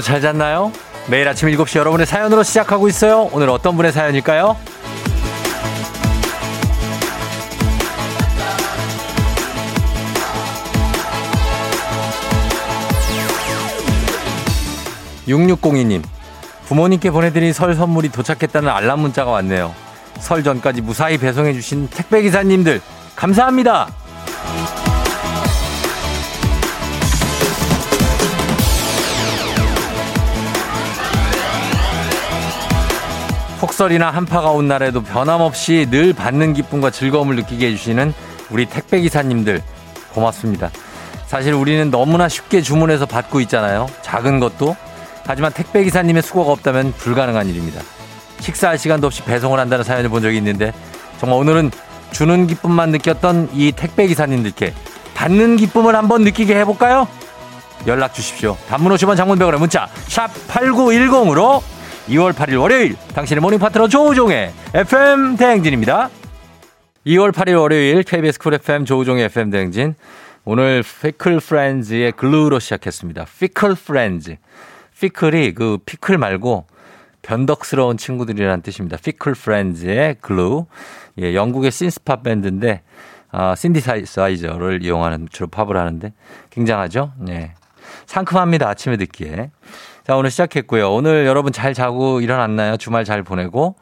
여러분 잘 잤나요? 매일 아침 7시 여러분의 사연으로 시작하고 있어요. 오늘 어떤 분의 사연일까요? 6602님, 부모님께 보내드린 설 선물이 도착했다는 알람 문자가 왔네요. 설 전까지 무사히 배송해주신 택배기사님들, 감사합니다! 폭설이나 한파가 온 날에도 변함없이 늘 받는 기쁨과 즐거움을 느끼게 해주시는 우리 택배기사님들, 고맙습니다. 사실 우리는 너무나 쉽게 주문해서 받고 있잖아요. 작은 것도. 하지만 택배기사님의 수고가 없다면 불가능한 일입니다. 식사할 시간도 없이 배송을 한다는 사연을 본 적이 있는데 정말 오늘은 주는 기쁨만 느꼈던 이 택배기사님들께 받는 기쁨을 한번 느끼게 해볼까요? 연락 주십시오. 단문 50원 장문병원의 문자 샵 8910으로 2월 8일 월요일 당신의 morning 파트너 조우종의 FM 대행진입니다. 2월 8일 월요일 KBS 쿨 FM 조우종의 FM 대행진 오늘 Fickle Friends의 Glue로 시작했습니다. Fickle Friends. Fickle이 그 피클 말고 변덕스러운 친구들이라는 뜻입니다. Fickle Friends의 Glue. 예, 영국의 신스팝 밴드인데 아, 신디사이저를 이용하는 주로 팝을 하는데 굉장하죠? 네. 상큼합니다. 아침에 듣기에. 자, 오늘 시작했고요. 오늘 여러분 잘 자고 일어났나요? 주말 잘 보내고.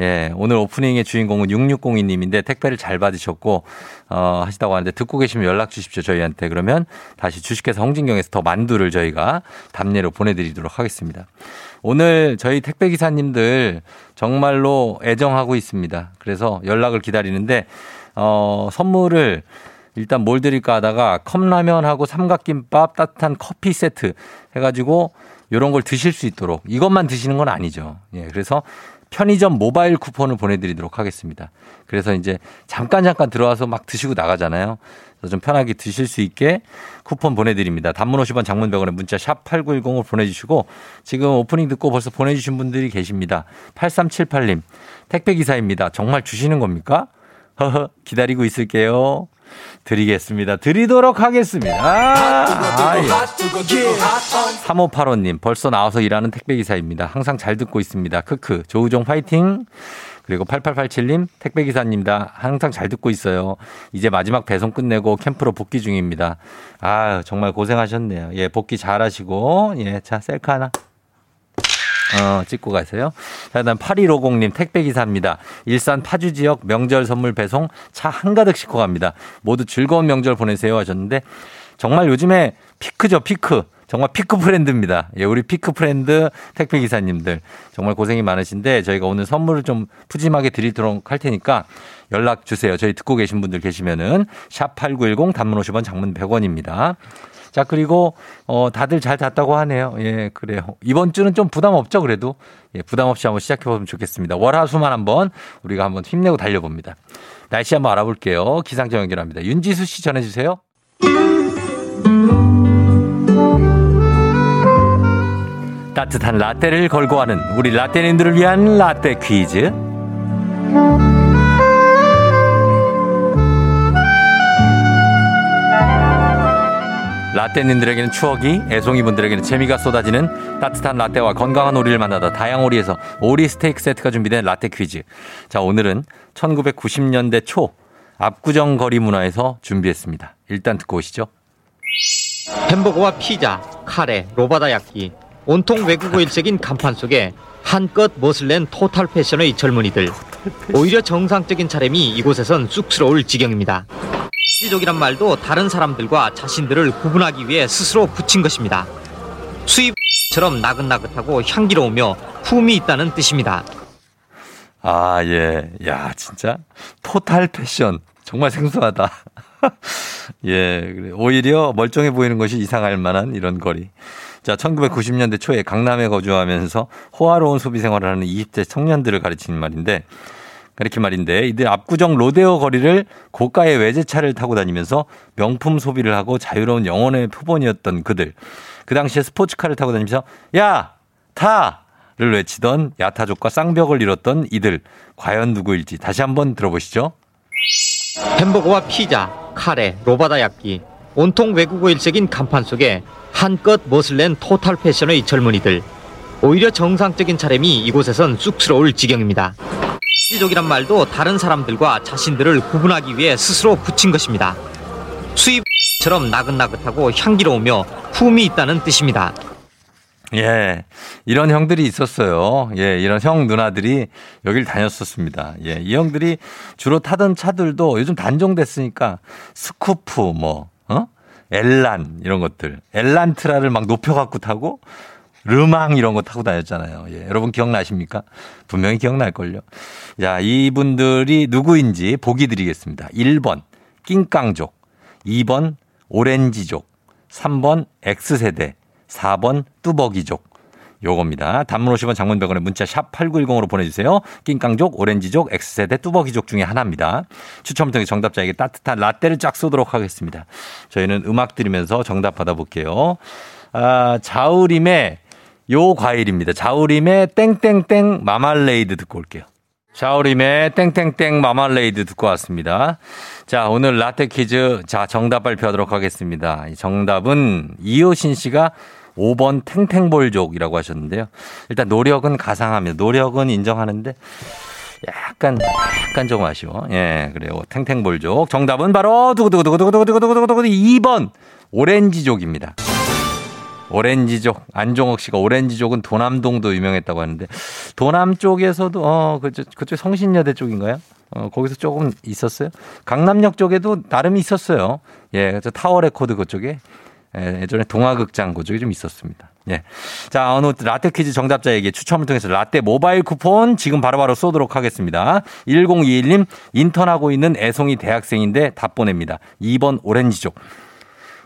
예, 오늘 오프닝의 주인공은 6602님인데 택배를 잘 받으셨고, 어, 하시다고 하는데 듣고 계시면 연락 주십시오. 저희한테. 그러면 다시 주식회사 홍진경에서 더 만두를 저희가 답례로 보내드리도록 하겠습니다. 오늘 저희 택배기사님들 정말로 애정하고 있습니다. 그래서 연락을 기다리는데, 어, 선물을 일단 뭘 드릴까 하다가 컵라면하고 삼각김밥 따뜻한 커피 세트 해가지고 이런 걸 드실 수 있도록 이것만 드시는 건 아니죠. 예, 그래서 편의점 모바일 쿠폰을 보내드리도록 하겠습니다. 그래서 이제 잠깐 잠깐 들어와서 막 드시고 나가잖아요. 그래서 좀 편하게 드실 수 있게 쿠폰 보내드립니다. 단문 50원 장문 100원에 문자 샵 8910을 보내주시고 지금 오프닝 듣고 벌써 보내주신 분들이 계십니다. 8378님 택배기사입니다. 정말 주시는 겁니까? 허허 기다리고 있을게요. 드리겠습니다. 드리도록 하겠습니다. 아, 예. 3585님, 벌써 나와서 일하는 택배기사입니다. 항상 잘 듣고 있습니다. 크크. 조우종 화이팅! 그리고 8887님, 택배기사입니다. 항상 잘 듣고 있어요. 이제 마지막 배송 끝내고 캠프로 복귀 중입니다. 아 정말 고생하셨네요. 예, 복귀 잘 하시고, 예, 자, 셀카 하나. 어, 찍고 가세요. 자, 그다음 8150님 택배기사입니다. 일산 파주 지역 명절 선물 배송 차 한가득 싣고 갑니다. 모두 즐거운 명절 보내세요 하셨는데 정말 요즘에 피크죠, 피크. 정말 피크 friend입니다. 예, 우리 피크 friend 택배 기사님들 정말 고생이 많으신데 저희가 오늘 선물을 좀 푸짐하게 드리도록 할 테니까 연락 주세요. 저희 듣고 계신 분들 계시면은 샵8910 단문 50원 장문 100원입니다. 자, 그리고 어 다들 잘 잤다고 하네요. 예, 그래요. 이번 주는 좀 부담 없죠, 그래도. 예, 부담 없이 한번 시작해 보면 좋겠습니다. 월화수만 한번 우리가 한번 힘내고 달려 봅니다. 날씨 한번 알아볼게요. 기상청 연결합니다. 윤지수 씨 전해 주세요. 따뜻한 라떼를 걸고 하는 우리 라떼님들을 위한 라떼 퀴즈. 라떼님들에게는 추억이, 애송이분들에게는 재미가 쏟아지는 따뜻한 라떼와 건강한 오리를 만나다 다양오리에서 오리 스테이크 세트가 준비된 라떼 퀴즈. 자, 오늘은 1990년대 초 압구정 거리 문화에서 준비했습니다. 일단 듣고 오시죠. 햄버거와 피자, 카레, 로바다 야끼, 온통 외국어 일색인 간판 속에 한껏 멋을 낸 토탈 패션의 젊은이들. 오히려 정상적인 차림이 이곳에선 쑥스러울 지경입니다. 시족이란 말도 다른 사람들과 자신들을 구분하기 위해 스스로 붙인 것입니다. 수입처럼 나긋나긋하고 향기로우며 품이 있다는 뜻입니다. 아, 예. 야, 진짜. 토탈 패션. 정말 생소하다. 예. 오히려 멀쩡해 보이는 것이 이상할 만한 이런 거리. 자, 1990년대 초에 강남에 거주하면서 호화로운 소비 생활을 하는 20대 청년들을 가르치는 말인데, 그렇게 말인데, 이들 압구정 로데오 거리를 고가의 외제차를 타고 다니면서 명품 소비를 하고 자유로운 영혼의 표본이었던 그들. 그 당시에 스포츠카를 타고 다니면서, 야! 타! 를 외치던 야타족과 쌍벽을 이뤘던 이들. 과연 누구일지 다시 한번 들어보시죠. 햄버거와 피자, 카레, 로바다 야끼, 온통 외국어 일색인 간판 속에 한껏 멋을 낸 토탈 패션의 젊은이들. 오히려 정상적인 차림이 이곳에선 쑥스러울 지경입니다. 민족이란 말도 다른 사람들과 자신들을 구분하기 위해 스스로 붙인 것입니다. 수입처럼 나긋나긋하고 향기로우며 품이 있다는 뜻입니다. 예. 이런 형들이 있었어요. 예, 이런 형 누나들이 여길 다녔었습니다. 예, 이 형들이 주로 타던 차들도 요즘 단종됐으니까 스쿠프 뭐, 어? 엘란 이런 것들. 엘란트라를 막 높여 갖고 타고 르망 이런 거 타고 다녔잖아요. 예, 여러분 기억나십니까? 분명히 기억날걸요. 자, 이분들이 누구인지 보기 드리겠습니다. 1번, 낑깡족. 2번, 오렌지족. 3번, X세대. 4번 뚜벅이족. 요겁니다. 단문 50원 장문 100원에 문자 샵 8910으로 보내주세요. 낑깡족, 오렌지족, X세대 뚜벅이족 중에 하나입니다. 추첨을 통해 정답자에게 따뜻한 라떼를 쫙 쏘도록 하겠습니다. 저희는 음악 들으면서 정답 받아볼게요. 아, 자우림의 요 과일입니다. 자우림의 땡땡땡 마말레이드 듣고 올게요. 자우림의 땡땡땡 마말레이드 듣고 왔습니다. 자, 오늘 라떼 퀴즈. 자, 정답 발표하도록 하겠습니다. 정답은 이효신 씨가 5번 탱탱볼족이라고 하셨는데요. 일단 노력은 가상합니다. 노력은 인정하는데 약간 약간 좀 아쉬워. 예, 그래요. 탱탱볼족. 정답은 바로 두구두구두구두구두구두구두구 2번 오렌지족입니다. 오렌지족 안종옥 씨가 오렌지족은 돈암동도 유명했다고 하는데 돈암 쪽에서도 어 그쪽 그쪽 성신여대 쪽인가요? 어 거기서 조금 있었어요. 강남역 쪽에도 나름 있었어요. 예, 저 타워 레코드 그쪽에 예, 예전에 동아극장 그쪽에 좀 있었습니다. 예. 자, 어느 라떼 퀴즈 정답자에게 추첨을 통해서 라떼 모바일 쿠폰 지금 바로 바로 쏘도록 하겠습니다. 1021님 인턴하고 있는 애송이 대학생인데 답 보냅니다. 2번 오렌지족.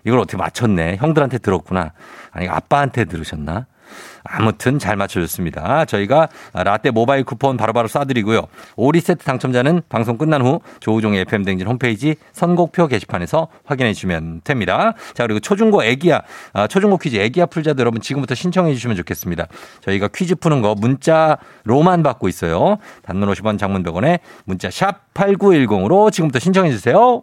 이걸 어떻게 맞췄네. 형들한테 들었구나. 아니, 아빠한테 들으셨나? 아무튼 잘 맞춰줬습니다. 저희가 라떼 모바일 쿠폰 바로바로 쏴드리고요. 오리 세트 당첨자는 방송 끝난 후 조우종의 FM댕진 홈페이지 선곡표 게시판에서 확인해 주시면 됩니다. 자, 그리고 초중고 애기야, 아, 초중고 퀴즈 애기야 풀자도 여러분 지금부터 신청해 주시면 좋겠습니다. 저희가 퀴즈 푸는 거 문자로만 받고 있어요. 단문 50원 장문 100원에 문자 샵 8910으로 지금부터 신청해 주세요.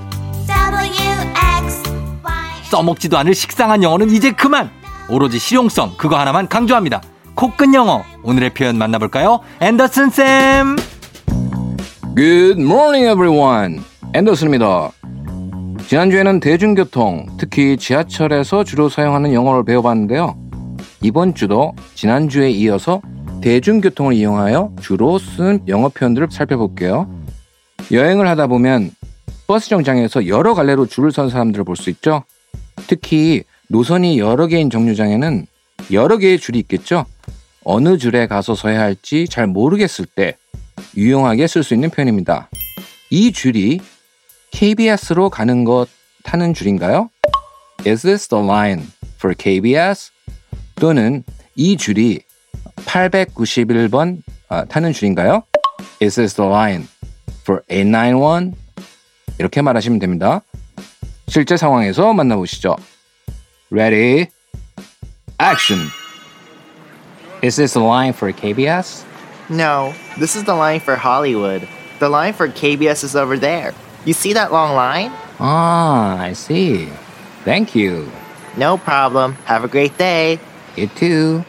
써먹지도 않을 식상한 영어는 이제 그만 오로지 실용성 그거 하나만 강조합니다 코끝 영어 오늘의 표현 만나볼까요 앤더슨 쌤 Good morning, everyone. 앤더슨입니다. 지난주에는 대중교통, 특히 지하철에서 주로 사용하는 영어를 배워봤는데요. 이번 주도 지난주에 이어서 대중교통을 이용하여 주로 쓴 영어 표현들을 살펴볼게요. 여행을 하다 보면 버스 정장에서 여러 갈래로 줄을 선 사람들을 볼 수 있죠. 특히 노선이 여러 개인 정류장에는 여러 개의 줄이 있겠죠. 어느 줄에 가서 서야 할지 잘 모르겠을 때 유용하게 쓸 수 있는 표현입니다. 이 줄이 KBS로 가는 것 타는 줄인가요? Is this the line for KBS? 또는 이 줄이 891번 아, 타는 줄인가요? Is this the line for 891? 이렇게 말하시면 됩니다. 실제 상황에서 만나보시죠. Ready? Action! Is this the line for KBS? No, this is the line for Hollywood. The line for KBS is over there. You see that long line? Ah, I see. Thank you. No problem. Have a great day. You too.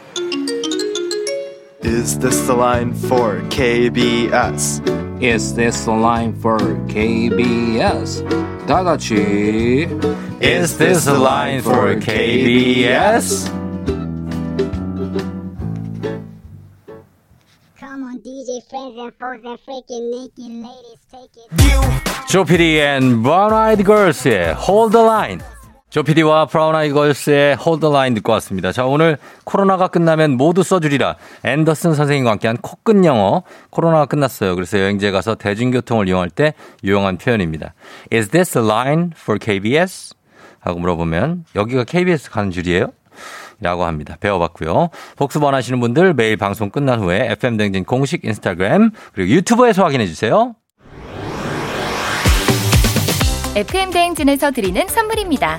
Is this the line for KBS? Is this the line for KBS? 다 같이 Is this a line for KBS? Come on, DJ friends and foes and freaking naked ladies, take it. 조피디 앤 브라운 아이드 걸스의 Hold the Line. 조피디와 브라운 아이드 걸스의 Hold the Line 듣고 왔습니다. 자, 오늘 코로나가 끝나면 모두 써주리라. 앤더슨 선생님과 함께한 코끝 영어. 코로나가 끝났어요. 그래서 여행지에 가서 대중교통을 이용할 때 유용한 표현입니다. Is this a line for KBS? 하고 물어보면 여기가 KBS 가는 줄이에요? 라고 합니다. 배워봤고요. 복습 원하시는 분들 매일 방송 끝난 후에 FM댕진 공식 인스타그램 그리고 유튜브에서 확인해 주세요. FM 대행진에서 드리는 선물입니다.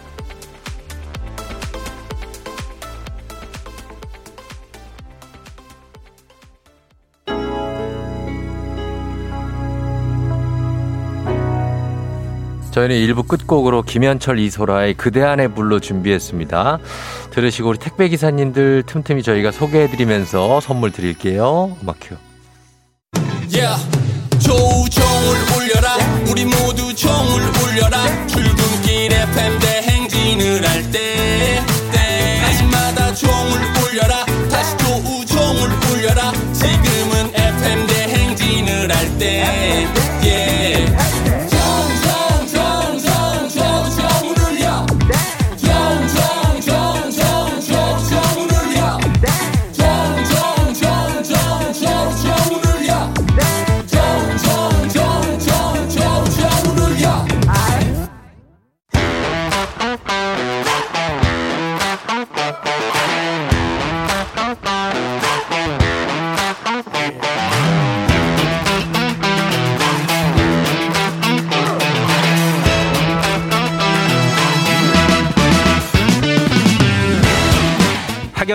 저희는 일부 끝곡으로 김현철 이소라의 그대 안에 불러 준비했습니다. 들으시고 우리 택배 기사님들 틈틈이 저희가 소개해드리면서 선물 드릴게요. 음악 큐. Yeah. 조우종을 울려라 우리 모두 종을 울려라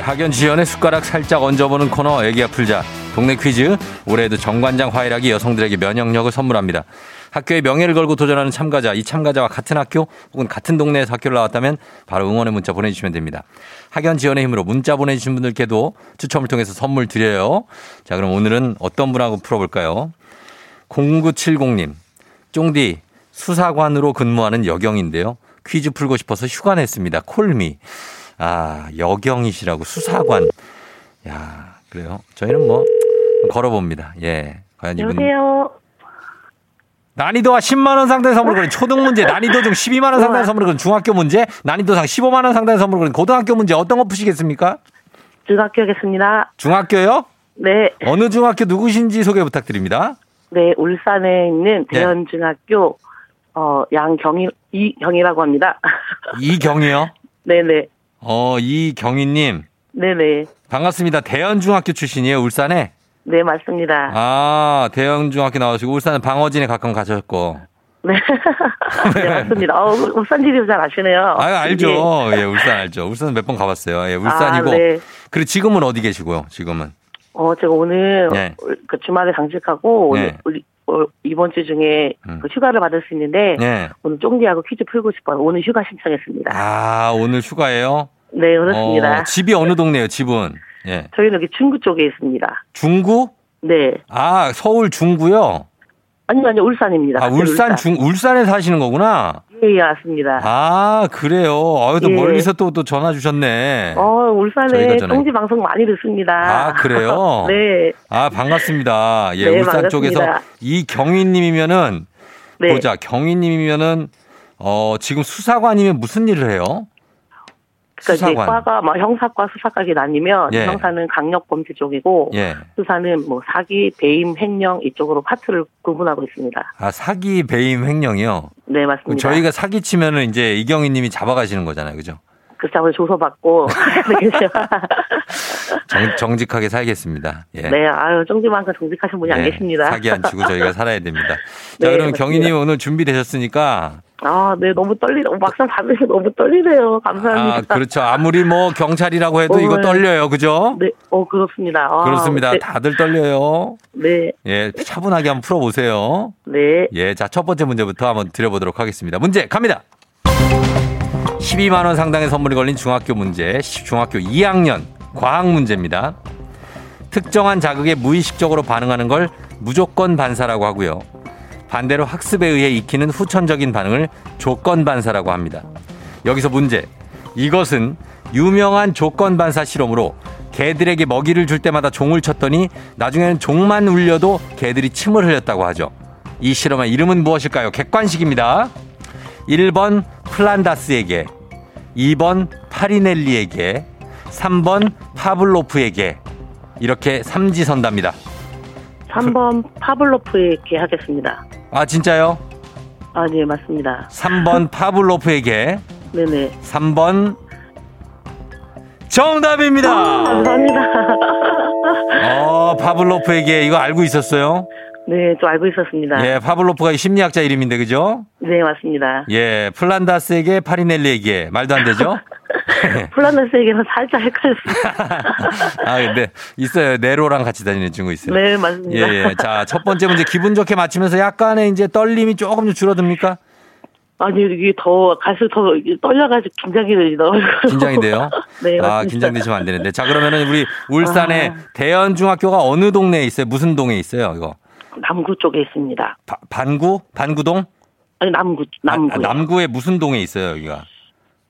학연 지연의 숟가락 살짝 얹어보는 코너 애기야 풀자. 동네 퀴즈. 올해에도 정관장 화이락이 여성들에게 면역력을 선물합니다. 학교의 명예를 걸고 도전하는 참가자, 이 참가자와 같은 학교 혹은 같은 동네에서 학교를 나왔다면 바로 응원의 문자 보내주시면 됩니다. 학연 지원의 힘으로 문자 보내주신 분들께도 추첨을 통해서 선물 드려요. 자, 그럼 오늘은 어떤 분하고 풀어볼까요? 0970님, 쫑디, 수사관으로 근무하는 여경인데요. 퀴즈 풀고 싶어서 휴가 냈습니다. 콜미. 아, 여경이시라고 수사관. 야, 그래요. 저희는 뭐 걸어봅니다. 예. 과연 이분 여보세요. 난이도가 10만 원 상당의 선물을 거는 초등 문제, 난이도 중 12만 원 상당의 선물을 거는 중학교 문제, 난이도상 15만 원 상당의 선물을 거는 고등학교 문제 어떤 거 푸시겠습니까? 중학교 하겠습니다. 중학교요? 네. 어느 중학교 누구신지 소개 부탁드립니다. 네, 울산에 있는 네. 대현중학교 어 양경희 이경이라고 합니다. 이경이요? 네네. 어, 이경희님. 네네. 반갑습니다. 대연중학교 출신이에요, 울산에? 네, 맞습니다. 아, 대연중학교 나오시고 울산은 방어진에 가끔 가셨고. 네. 네, 맞습니다. 어, 울산 지리도 잘 아시네요. 아, 알죠. 예, 울산 알죠. 울산 몇 번 가봤어요. 예, 울산이고. 아, 네. 그리고 지금은 어디 계시고요, 지금은? 어, 제가 오늘 네. 그 주말에 당직하고 오늘 네. 어, 이번 주 중에 음. 그 휴가를 받을 수 있는데 네. 오늘 쫑디하고 퀴즈 풀고 싶어요. 오늘 휴가 신청했습니다. 아, 오늘 휴가예요? 네, 그렇습니다. 어, 집이 어느 동네예요, 집은? 예. 저희는 여기 중구 쪽에 있습니다. 중구? 네. 아, 서울 중구요? 아니요, 아니요, 울산입니다. 아, 울산 중, 울산에 사시는 거구나? 예, 예, 맞습니다. 아, 그래요. 아유, 또 예. 멀리서 또, 또 전화 주셨네. 어, 울산에 쫑지 방송 많이 듣습니다. 아, 그래요? 네. 아, 반갑습니다. 예, 네, 울산 반갑습니다. 쪽에서 이경희님이면은, 네. 보자, 경희님이면은, 어, 지금 수사관이면 무슨 일을 해요? 그러니까 이제 수사관. 과가 뭐 형사과, 수사과가 나뉘면 예. 형사는 강력범죄 쪽이고 예. 수사는 뭐 사기, 배임, 횡령 이쪽으로 파트를 구분하고 있습니다. 아, 사기, 배임, 횡령이요? 네, 맞습니다. 그럼 저희가 사기 치면은 이제 이경희님이 잡아가시는 거잖아요. 그죠? 그 사람을 조서받고. 정, 정직하게 살겠습니다. 예. 네, 아유 쫑지만큼 정직하신 분이 안 예, 계십니다. 사기 안 치고 저희가 살아야 됩니다. 자, 네, 맞습니다. 경희님 오늘 준비되셨으니까. 아, 네, 너무 떨리네. 막상 받으니까 너무 떨리네요. 감사합니다. 아, 그렇죠. 아무리 뭐 경찰이라고 해도 이거 어, 떨려요. 그죠? 네, 어 그렇습니다. 아, 그렇습니다. 네, 다들 떨려요. 네, 예, 차분하게 한번 풀어보세요. 네. 예, 자, 첫 번째 문제부터 한번 드려보도록 하겠습니다. 문제 갑니다. 12만원 상당의 선물이 걸린 중학교 문제, 시- 중학교 2학년 과학 문제입니다. 특정한 자극에 무의식적으로 반응하는 걸 무조건 반사라고 하고요. 반대로 학습에 의해 익히는 후천적인 반응을 조건 반사라고 합니다. 여기서 문제. 이것은 유명한 조건 반사 실험으로 개들에게 먹이를 줄 때마다 종을 쳤더니 나중에는 종만 울려도 개들이 침을 흘렸다고 하죠. 이 실험의 이름은 무엇일까요? 객관식입니다. 1번 플란다스에게, 2번 파리넬리에게, 3번 파블로프에게 이렇게 삼지선답니다. 3번 파블로프에게 하겠습니다. 아 진짜요? 아, 네, 맞습니다. 3번 파블로프에게, 네네. 3번 정답입니다. 감사합니다. 어, 파블로프에게 이거 알고 있었어요? 네, 좀 알고 있었습니다. 예, 파블로프가 이 심리학자 이름인데 그죠? 네, 맞습니다. 예, 플란다스에게 파리넬리에게 말도 안 되죠? 플란다스에게는 살짝 헷갈렸습니다. 아, 근데 있어요. 네로랑 같이 다니는 친구 있어요. 네, 예, 맞습니다. 예. 자, 첫 번째 문제 기분 좋게 맞히면서 약간의 이제 떨림이 조금 좀 줄어듭니까? 아니, 이게 더, 갈수록 더 떨려가지고 긴장이 되더라고요. 긴장이 돼요? 네, 아, 맞습니다. 긴장되시면 안 되는데. 자, 그러면은 우리 울산의 아. 대연중학교가 어느 동네에 있어요? 무슨 동에 있어요? 이거. 남구 쪽에 있습니다. 바- 반구? 반구동? 아니, 남구, 남구. 아, 남구의 무슨 동에 있어요, 여기가?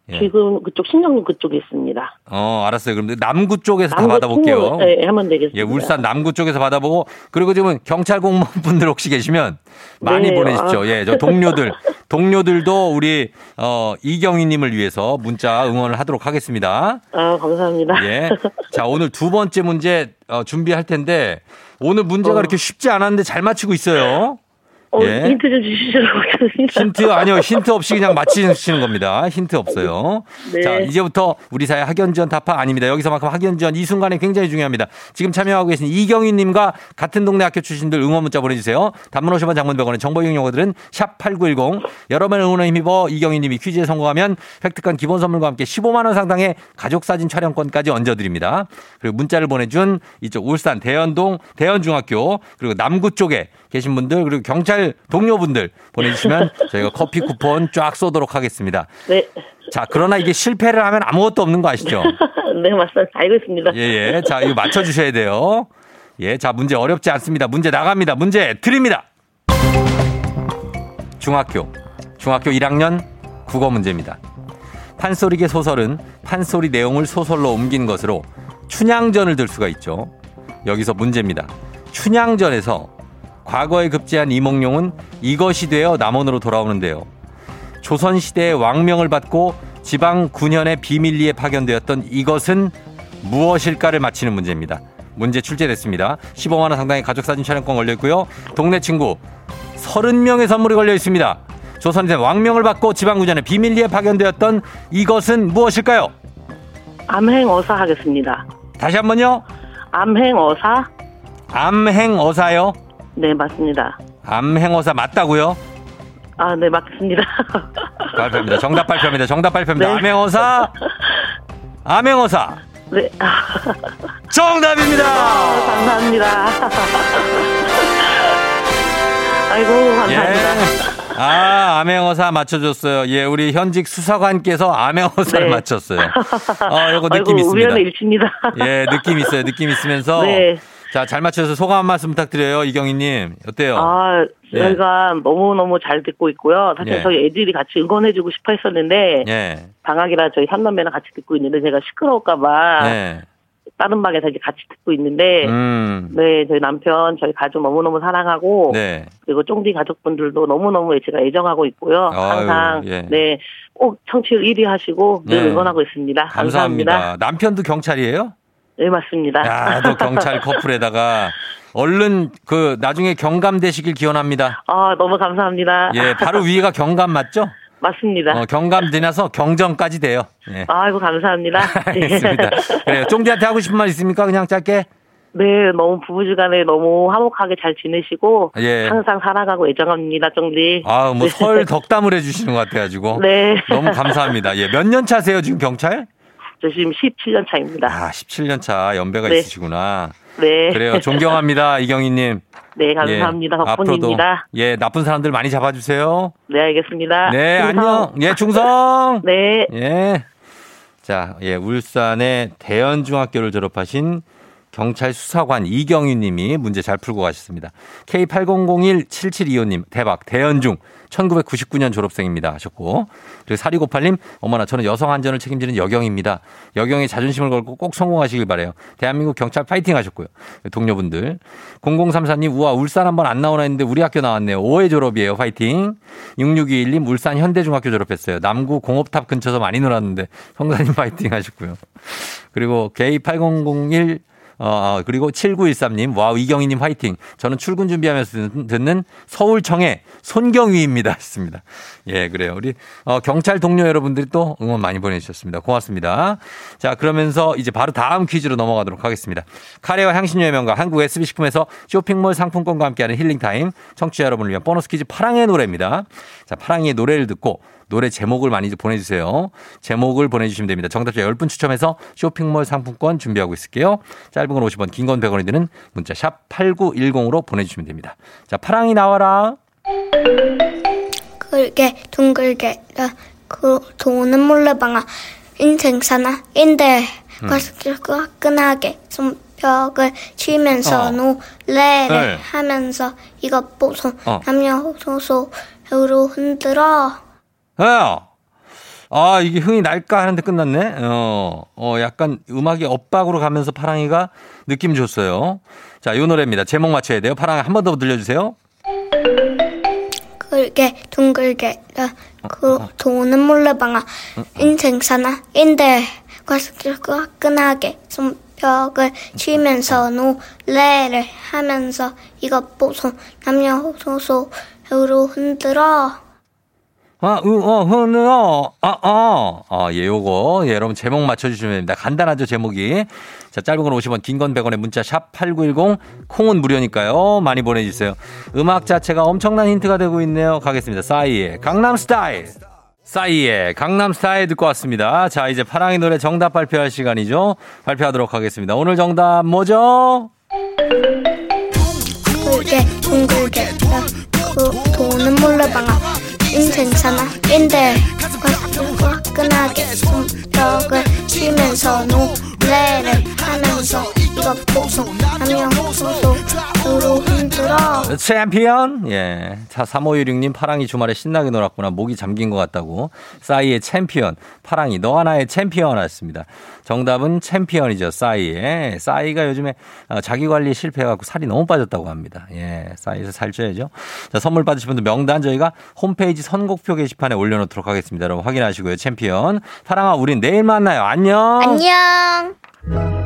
예. 지금 그쪽 신정동 그쪽에 있습니다. 어, 알았어요. 그럼 남구 쪽에서 다 남구 받아볼게요. 통로, 네, 하면 되겠습니다. 예, 울산 남구 쪽에서 받아보고 그리고 지금 경찰 공무원분들 혹시 계시면 많이 네, 보내십시오. 아. 예, 저 동료들 동료들도 우리 어 이경희님을 위해서 문자 응원을 하도록 하겠습니다. 아, 감사합니다. 예. 자, 오늘 두 번째 문제 어, 준비할 텐데 오늘 문제가 어. 그렇게 쉽지 않았는데 잘 맞히고 있어요. 어, 예. 힌트 좀 하겠습니다. 힌트 아니요 힌트 없이 그냥 맞히시는 겁니다. 힌트 없어요. 네. 자 이제부터 우리 사회 학연지원 타파 아닙니다. 여기서만큼 학연지원 이 순간에 굉장히 중요합니다. 지금 참여하고 계신 이경희님과 같은 동네 학교 출신들 응원 문자 보내주세요. 단문 50원 장문 100원의 정보 이용 용어들은 샵 #8910 여러분의 응원에 힘입어 이경희님이 퀴즈에 성공하면 획득한 기본 선물과 함께 15만 원 상당의 가족 사진 촬영권까지 얹어드립니다. 그리고 문자를 보내준 이쪽 울산 대연동 대연중학교 그리고 남구 쪽에 계신 분들 그리고 경찰 동료분들 보내주시면 저희가 커피 쿠폰 쫙 쏘도록 하겠습니다. 네. 자, 그러나 이게 실패를 하면 아무것도 없는 거 아시죠? 네, 맞습니다. 알고 있습니다. 예, 예. 자, 이거 맞춰주셔야 돼요. 예, 자, 문제 어렵지 않습니다. 문제 나갑니다. 문제 드립니다. 중학교, 중학교 1학년 국어 문제입니다. 판소리계 소설은 판소리 내용을 소설로 옮긴 것으로 춘향전을 들 수가 있죠. 여기서 문제입니다. 춘향전에서 과거에 급제한 이몽룡은 이것이 되어 남원으로 돌아오는데요. 조선시대의 왕명을 받고 지방 9년의 비밀리에 파견되었던 이것은 무엇일까를 맞히는 문제입니다. 문제 출제됐습니다. 15만원 상당의 가족사진 촬영권 걸려있고요. 동네 친구 30명의 선물이 걸려 있습니다. 조선시대 왕명을 받고 지방 9년의 비밀리에 파견되었던 이것은 무엇일까요? 암행어사 하겠습니다. 다시 한번요. 암행어사? 암행어사요. 네, 맞습니다. 암행어사 맞다고요? 아, 네, 맞습니다. 발표입니다. 정답 발표입니다. 정답 발표입니다. 네. 암행어사. 암행어사. 네. 정답입니다. 아, 감사합니다. 아이고, 감사합니다. 예. 아, 암행어사 맞춰줬어요. 예, 우리 현직 수사관께서 암행어사를 네. 맞췄어요. 어, 요거 느낌 아이고, 있습니다. 우연의 일치입니다. 예, 느낌 있어요. 느낌 있으면서. 네. 자, 잘 맞춰서 소감 한 말씀 부탁드려요. 이경희님. 어때요? 아, 예. 저희가 너무너무 잘 듣고 있고요. 사실 예. 저희 애들이 같이 응원해주고 싶어 했었는데, 예. 방학이라 저희 삼남매랑 같이 듣고 있는데, 제가 시끄러울까봐, 예. 다른 방에서 이제 같이 듣고 있는데, 음. 네, 저희 남편, 저희 가족 너무너무 사랑하고, 네. 그리고 쫑디 가족분들도 너무너무 제가 애정하고 있고요. 아유, 항상, 예. 네, 꼭 청취율 1위 하시고 늘 네. 응원하고 있습니다. 감사합니다. 감사합니다. 남편도 경찰이에요? 네, 맞습니다. 야, 또 경찰 커플에다가 얼른 그 나중에 경감 되시길 기원합니다. 아, 너무 감사합니다. 예, 바로 위가 경감 맞죠? 맞습니다. 어, 경감 지나서 경정까지 돼요. 예. 아이고, 감사합니다. 알겠습니다. 그래요. 쫑디한테 하고 싶은 말 있습니까? 그냥 짧게? 네, 너무 부부지간에 너무 화목하게 잘 지내시고 예. 항상 사랑하고 애정합니다, 쫑디. 아, 뭐 네. 설 덕담을 해주시는 것 같아가지고. 네. 너무 감사합니다. 예, 몇 년 차세요, 지금 경찰? 저 지금 17년 차입니다. 아, 17년 차 연배가 네. 있으시구나. 네. 그래요. 존경합니다, 이경희님. 네, 감사합니다. 예, 덕분입니다. 예, 나쁜 사람들 많이 잡아주세요. 네, 알겠습니다. 네, 충성. 안녕. 예, 충성. 네. 예. 자, 예, 울산의 대연중학교를 졸업하신 경찰 수사관 이경유 님이 문제 잘 풀고 가셨습니다. K80017725님, 대박, 대연중, 1999년 졸업생입니다. 하셨고. 그리고 4298님, 어머나, 저는 여성 안전을 책임지는 여경입니다. 여경의 자존심을 걸고 꼭 성공하시길 바래요 대한민국 경찰 파이팅 하셨고요. 동료분들. 0034님, 우와, 울산 한번 안 나오나 했는데 우리 학교 나왔네요. 5회 졸업이에요. 파이팅. 6621님, 울산 현대중학교 졸업했어요. 남구 공업탑 근처에서 많이 놀았는데 성사님 파이팅 하셨고요. 그리고 K8001 어, 그리고 7913님, wow, 이경희님 화이팅. 저는 출근 준비하면서 듣는- 서울청의 손경위입니다. 했습니다. 예, 그래요. 우리, 어, 경찰 동료 여러분들이 또 응원 많이 보내주셨습니다. 고맙습니다. 자, 그러면서 이제 바로 다음 퀴즈로 넘어가도록 하겠습니다. 카레와 향신료의 명가 한국 SB식품에서 쇼핑몰 상품권과 함께하는 힐링타임. 청취자 여러분을 위한 보너스 퀴즈 파랑의 노래입니다. 자, 파랑이의 노래를 듣고 노래 제목을 많이 보내주세요. 제목을 보내주시면 됩니다. 정답자 10분 추첨해서 쇼핑몰 상품권 준비하고 있을게요. 짧은 건 50원, 긴 건 100원이 드는 문자 샵 8910으로 보내주시면 됩니다. 자, 파랑이 나와라. 굵게 둥글게 그 도는 몰래방아 인생 사나 인데 음. 가슴과 화끈하게 손뼉을 치면서 어. 노래를 네. 하면서 이것 보소 어. 남녀 소소 배우로 흔들어 야! 아, 이게 흥이 날까 하는데 끝났네? 어, 어, 약간 음악이 엇박으로 가면서 파랑이가 느낌 줬어요. 자, 요 노래입니다. 제목 맞춰야 돼요. 파랑이 한 번 더 들려주세요. 굵게 둥글게 그 어. 도는 몰래방아 인생 사나 인데 가슴과 화끈하게 손뼉을 치면서 노래를 하면서 이것 보소 남녀 소소 배우로 흔들어 아, 으, 어, 흐느, 어, 아, 어. 아, 예, 요거. 예, 여러분 제목 맞춰주시면 됩니다. 간단하죠, 제목이. 자, 짧은 건 50원, 긴 건 100원에 문자 샵 8910, 콩은 무료니까요. 많이 보내주세요. 음악 자체가 엄청난 힌트가 되고 있네요. 가겠습니다. 싸이의 강남 스타일. 싸이의 강남 스타일 듣고 왔습니다. 자, 이제 파랑이 노래 정답 발표할 시간이죠. 발표하도록 하겠습니다. 오늘 정답 뭐죠? 굵게 둥글게 그 도는 몰래방아 인생 사나인데 가슴과 화끈하게 손뼉을 치면서 노래를 하면서 챔피언? 예. 자, 3516님, 파랑이 주말에 신나게 놀았구나. 목이 잠긴 것 같다고. 싸이의 챔피언. 파랑이, 너 하나의 챔피언 하셨습니다. 정답은 챔피언이죠. 싸이의. 싸이가 요즘에 어, 자기 관리에 실패해갖고 살이 너무 빠졌다고 합니다. 예. 싸이에서 살쪄야죠. 자, 선물 받으신 분들 명단 저희가 홈페이지 선곡표 게시판에 올려놓도록 하겠습니다. 여러분 확인하시고요. 챔피언. 파랑아, 우린 내일 만나요. 안녕. 안녕.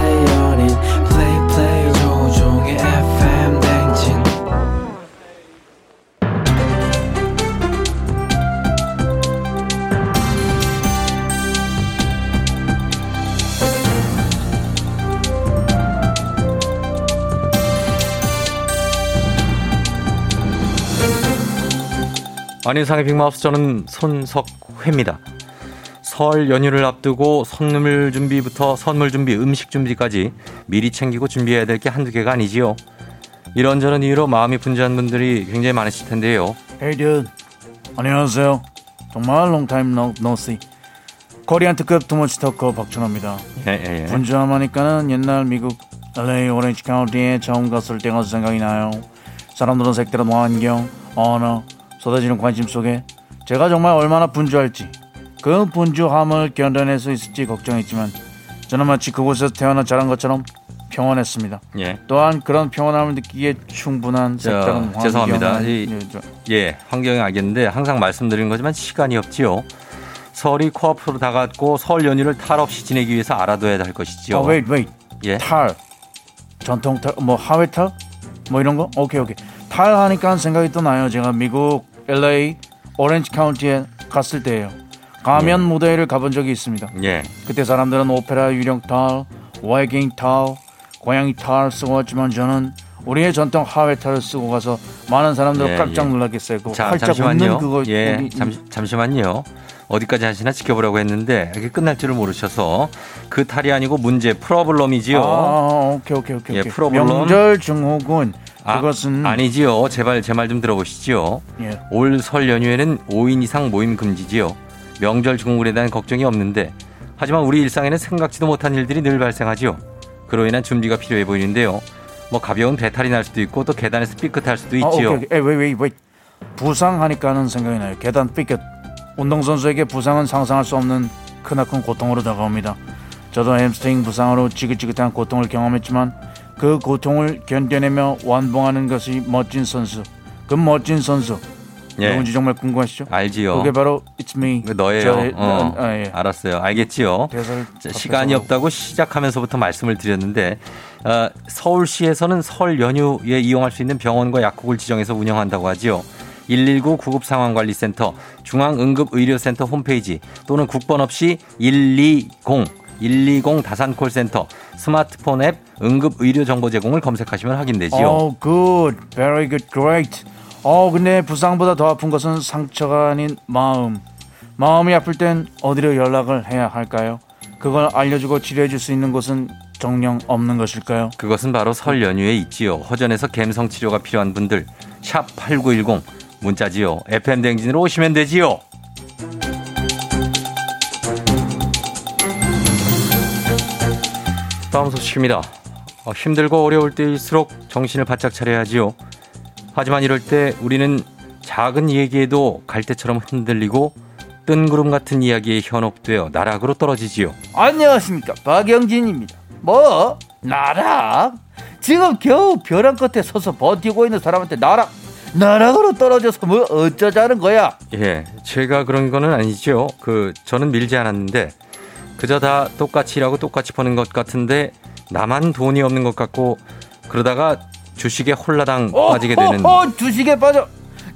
안윤상의 빅마우스 저는 손석회입니다. 설 연휴를 앞두고 선물 준비부터 선물 준비, 음식 준비까지 미리 챙기고 준비해야 될 게 한두 개가 아니지요. 이런저런 이유로 마음이 분주한 분들이 굉장히 많으실 텐데요. Hey dude. 안녕하세요. Long time no see. Korean 특급 too much talker 박준호입니다. 예, 예, 예. 분주함하니까는 옛날 미국 LA 오렌지 카운티에 처음 갔을 때가 생각이 나요. 사람들은 색다른 환경, 언어, 쏟아지는 관심 속에 제가 정말 얼마나 분주할지 그 분주함을 견뎌낼 수 있을지 걱정했지만 저는 마치 그곳에서 태어나 자란 것처럼 평온했습니다. 예. 또한 그런 평온함을 느끼기에 충분한 저, 색다른 환경 죄송합니다. 이- 예, 환경이 알겠는데 항상 말씀드리는 거지만 시간이 없지요. 설이 코앞으로 다가왔고 설 연휴를 탈 없이 지내기 위해서 알아둬야 할 것이지요. 어, wait, wait. 예. 탈. 전통 탈, 뭐 하회 탈? 뭐 이런 거? 오케이, 오케이. 탈 하니까 생각이 또 나요. 제가 미국 LA 오렌지 카운티에 갔을 때예요. 가면 무대를 가본 적이 있습니다. 예. 그때 사람들은 오페라 유령 탈, 와이킹 탈, 고양이 탈 쓰고 왔지만 저는 우리의 전통 하회 탈을 쓰고 가서 많은 사람들 예, 깜짝 예. 놀랐겠어요. 그 자, 활짝 잠시만요. 웃는 그거 예, 우리- 잠시, 잠시만요. 어디까지 하시나 지켜보려고 했는데 이게 끝날 줄을 모르셔서 그 탈이 아니고 문제 problem이지요. 아, 아, 오케이, 오케이, 오케이. 예. Problem. 명절 증후군. 아, 그것은 아 니지요. 제발 제 말 좀 들어보시지요. 예. 올 설 연휴에는 5인 이상 모임 금지지요. 명절 증후군에 대한 걱정이 없는데 하지만 우리 일상에는 생각지도 못한 일들이 늘 발생하지요. 그로 인한 준비가 필요해 보이는데요. 뭐 가벼운 배탈이 날 수도 있고 또 계단에서 삐끗할 수도 아, 있지요. 웨이, 웨이, 웨이. 부상하니까는 생각이 나요. 계단 삐끗. 운동선수에게 부상은 상상할 수 없는 크나큰 고통으로 다가옵니다. 저도 햄스트링 부상으로 지긋지긋한 고통을 경험했지만 그 고통을 견뎌내며 완봉하는 것이 멋진 선수. 그 멋진 선수. 예. 누군지 정말 궁금하시죠? 알지요. 그게 바로 It's me. 그 너예요. 저의- 어, 아, 예. 알았어요. 알겠지요. 자, 시간이. 없다고 시작하면서부터 말씀을 드렸는데 어, 서울시에서는 설 연휴에 이용할 수 있는 병원과 약국을 지정해서 운영한다고 하지요. 119 구급 상황관리센터, 중앙응급의료센터 홈페이지 또는 국번 없이 120 120 다산콜센터 스마트폰 앱 응급 의료 정보 제공을 검색하시면 확인되지요. Oh, good. Very good. Great. 어, 근데 부상보다 더 아픈 것은 상처가 아닌 마음. 마음이 아플 땐 어디로 연락을 해야 할까요? 그걸 알려주고 치료해 줄 수 있는 곳은 정령 없는 것일까요? 그것은 바로 설 연휴에 있지요. 허전에서 갬성 치료가 필요한 분들 샵 8910 문자지요. FM 댕진으로 오시면 되지요. 다음 소식입니다. 어, 힘들고 어려울 때일수록 정신을 바짝 차려야지요. 하지만 이럴 때 우리는 작은 얘기에도 갈대처럼 흔들리고 뜬구름 같은 이야기에 현혹되어 나락으로 떨어지지요. 안녕하십니까. 박영진입니다. 뭐? 나락? 지금 겨우 벼랑 끝에 서서 버티고 있는 사람한테 나락? 나락으로 떨어져서 뭐 어쩌자는 거야? 예, 제가 그런 거는 아니죠. 그 저는 밀지 않았는데 그저 다 똑같이 일하고 똑같이 버는 것 같은데 나만 돈이 없는 것 같고 그러다가 주식에 홀라당 빠지게 되는 어, 어, 주식에 빠져.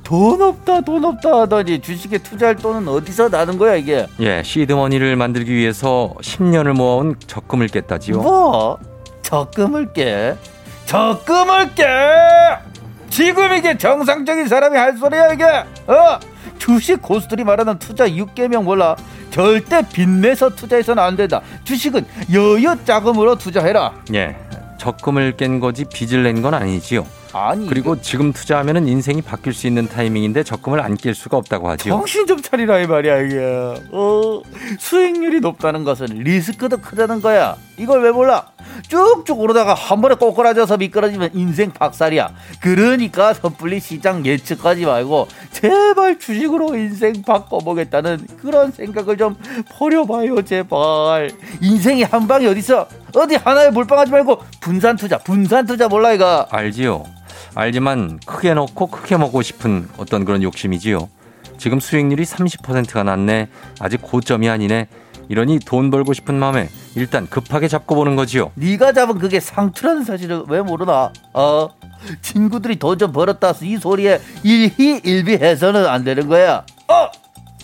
돈 없다, 돈 없다 하더니 주식에 투자할 돈은 어디서 나는 거야 이게? 예 시드머니를 만들기 위해서 10년을 모아온 적금을 깼다지요. 뭐? 적금을 깨? 적금을 깨? 지금 이게 정상적인 사람이 할 소리야 이게? 어? 주식 고수들이 말하는 투자 6개명 몰라? 절대 빚내서 투자해서는 안 된다. 주식은 여유 자금으로 투자해라. 예. 적금을 깬 거지 빚을 낸 건 아니지요. 아니 그리고 지금 투자하면 인생이 바뀔 수 있는 타이밍인데 적금을 안 낄 수가 없다고 하지요. 정신 좀 차리라 이 말이야 이게. 어, 수익률이 높다는 것은 리스크도 크다는 거야. 이걸 왜 몰라? 쭉쭉 오르다가 한 번에 꼬꾸라져서 미끄러지면 인생 박살이야. 그러니까 섣불리 시장 예측하지 말고 제발 주식으로 인생 바꿔보겠다는 그런 생각을 좀 버려봐요 제발. 인생이 한 방이 어딨어? 어디 하나에 몰빵하지 말고 분산 투자, 분산 투자 몰라 이거. 알지요. 알지만 크게 넣고 크게 먹고 싶은 어떤 그런 욕심이지요. 지금 수익률이 30%가 났네. 아직 고점이 아니네. 이러니 돈 벌고 싶은 마음에 일단 급하게 잡고 보는 거지요. 네가 잡은 그게 상투라는 사실을 왜 모르나? 어? 친구들이 돈 좀 벌었다 이 소리에 일희일비해서는 안 되는 거야. 어?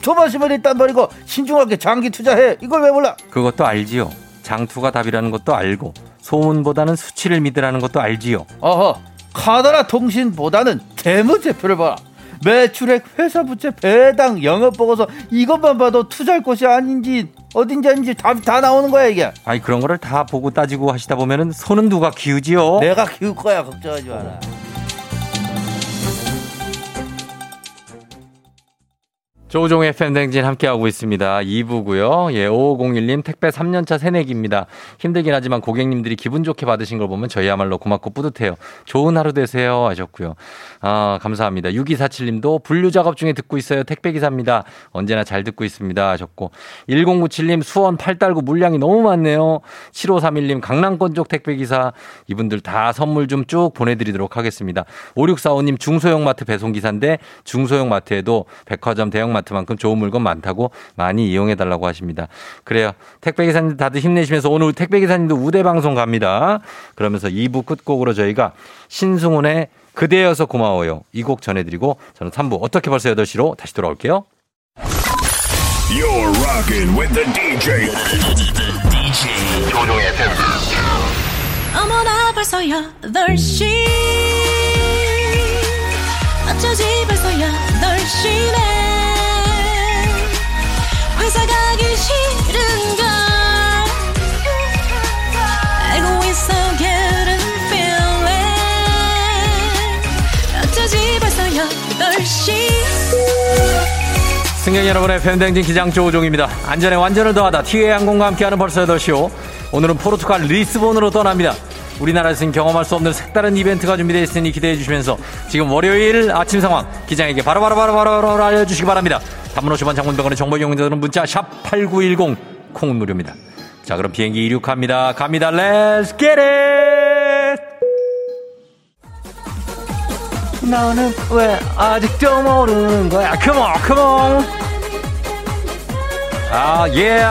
초반심을 일단 버리고 신중하게 장기 투자해. 이걸 왜 몰라? 그것도 알지요. 장투가 답이라는 것도 알고 소문보다는 수치를 믿으라는 것도 알지요. 어허. 카더라 통신보다는 재무제표를 봐. 매출액, 회사 부채, 배당, 영업 보고서 이것만 봐도 투자할 곳이 아닌지 어딘지 아닌지 다, 다 나오는 거야 이게. 아니 그런 거를 다 보고 따지고 하시다 보면은 손은 누가 키우지요? 내가 키울 거야 걱정하지 마라. 조종의 FM 댕진 함께하고 있습니다. 2부고요. 예, 5501님 택배 3년차 새내기입니다. 힘들긴 하지만 고객님들이 기분 좋게 받으신 걸 보면 저희야말로 고맙고 뿌듯해요. 좋은 하루 되세요 하셨고요. 아, 감사합니다. 6247님도 분류 작업 중에 듣고 있어요. 택배기사입니다. 언제나 잘 듣고 있습니다 하셨고 1097님 수원 팔달구 물량이 너무 많네요. 7531님 강남권 쪽 택배기사 이분들 다 선물 좀 쭉 보내드리도록 하겠습니다. 5645님 중소형 마트 배송기사인데 중소형 마트에도 백화점 대형 마트 만큼 좋은 물건 많다고 많이 이용해 달라고 하십니다. 그래요. 택배 기사님들 다들 힘내시면서 오늘 택배 기사님도 우대 방송 갑니다. 그러면서 2부 끝곡으로 저희가 신승훈의 그대여서 고마워요. 이 곡 전해드리고 저는 3부 어떻게 벌써 8시로 다시 돌아올게요. You're rocking with the DJ. DJ 조종의. 어머나 벌써 8시 어쩌지 벌써 8시네 회사 가기 싫은걸 알고 있어 getting feeling 어쩌지 벌써 8시 승객 여러분의 팬댕진 기장 조우종입니다. 안전에 완전을 더하다 티웨이 항공과 함께하는 벌써 8시오. 오늘은 포르투갈 리스본으로 떠납니다. 우리나라에서는 경험할 수 없는 색다른 이벤트가 준비되어 있으니 기대해 주시면서 지금 월요일 아침 상황 기장에게 바로바로바로바로 알려주시기 바랍니다. 단문 50원 장문병원의 정보 이용자들은 문자 샵 8910 콩은 무료입니다. 자 그럼 비행기 이륙합니다. 갑니다. Let's get it! 너는 왜 아직도 모르는 거야? Come on, come on! 아, 예.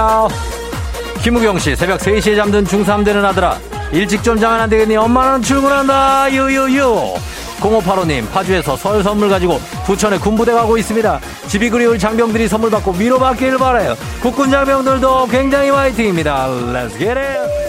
김우경 씨, 새벽 3시에 잠든 중3 되는 아들아. 일찍 좀 자면 안 되겠니? 엄마는 출근한다. 유유유. 0585님, 파주에서 설 선물 가지고 부천에 군부대 가고 있습니다. 집이 그리울 장병들이 선물 받고 위로받기를 바라요. 국군 장병들도 굉장히 화이팅입니다. Let's get it!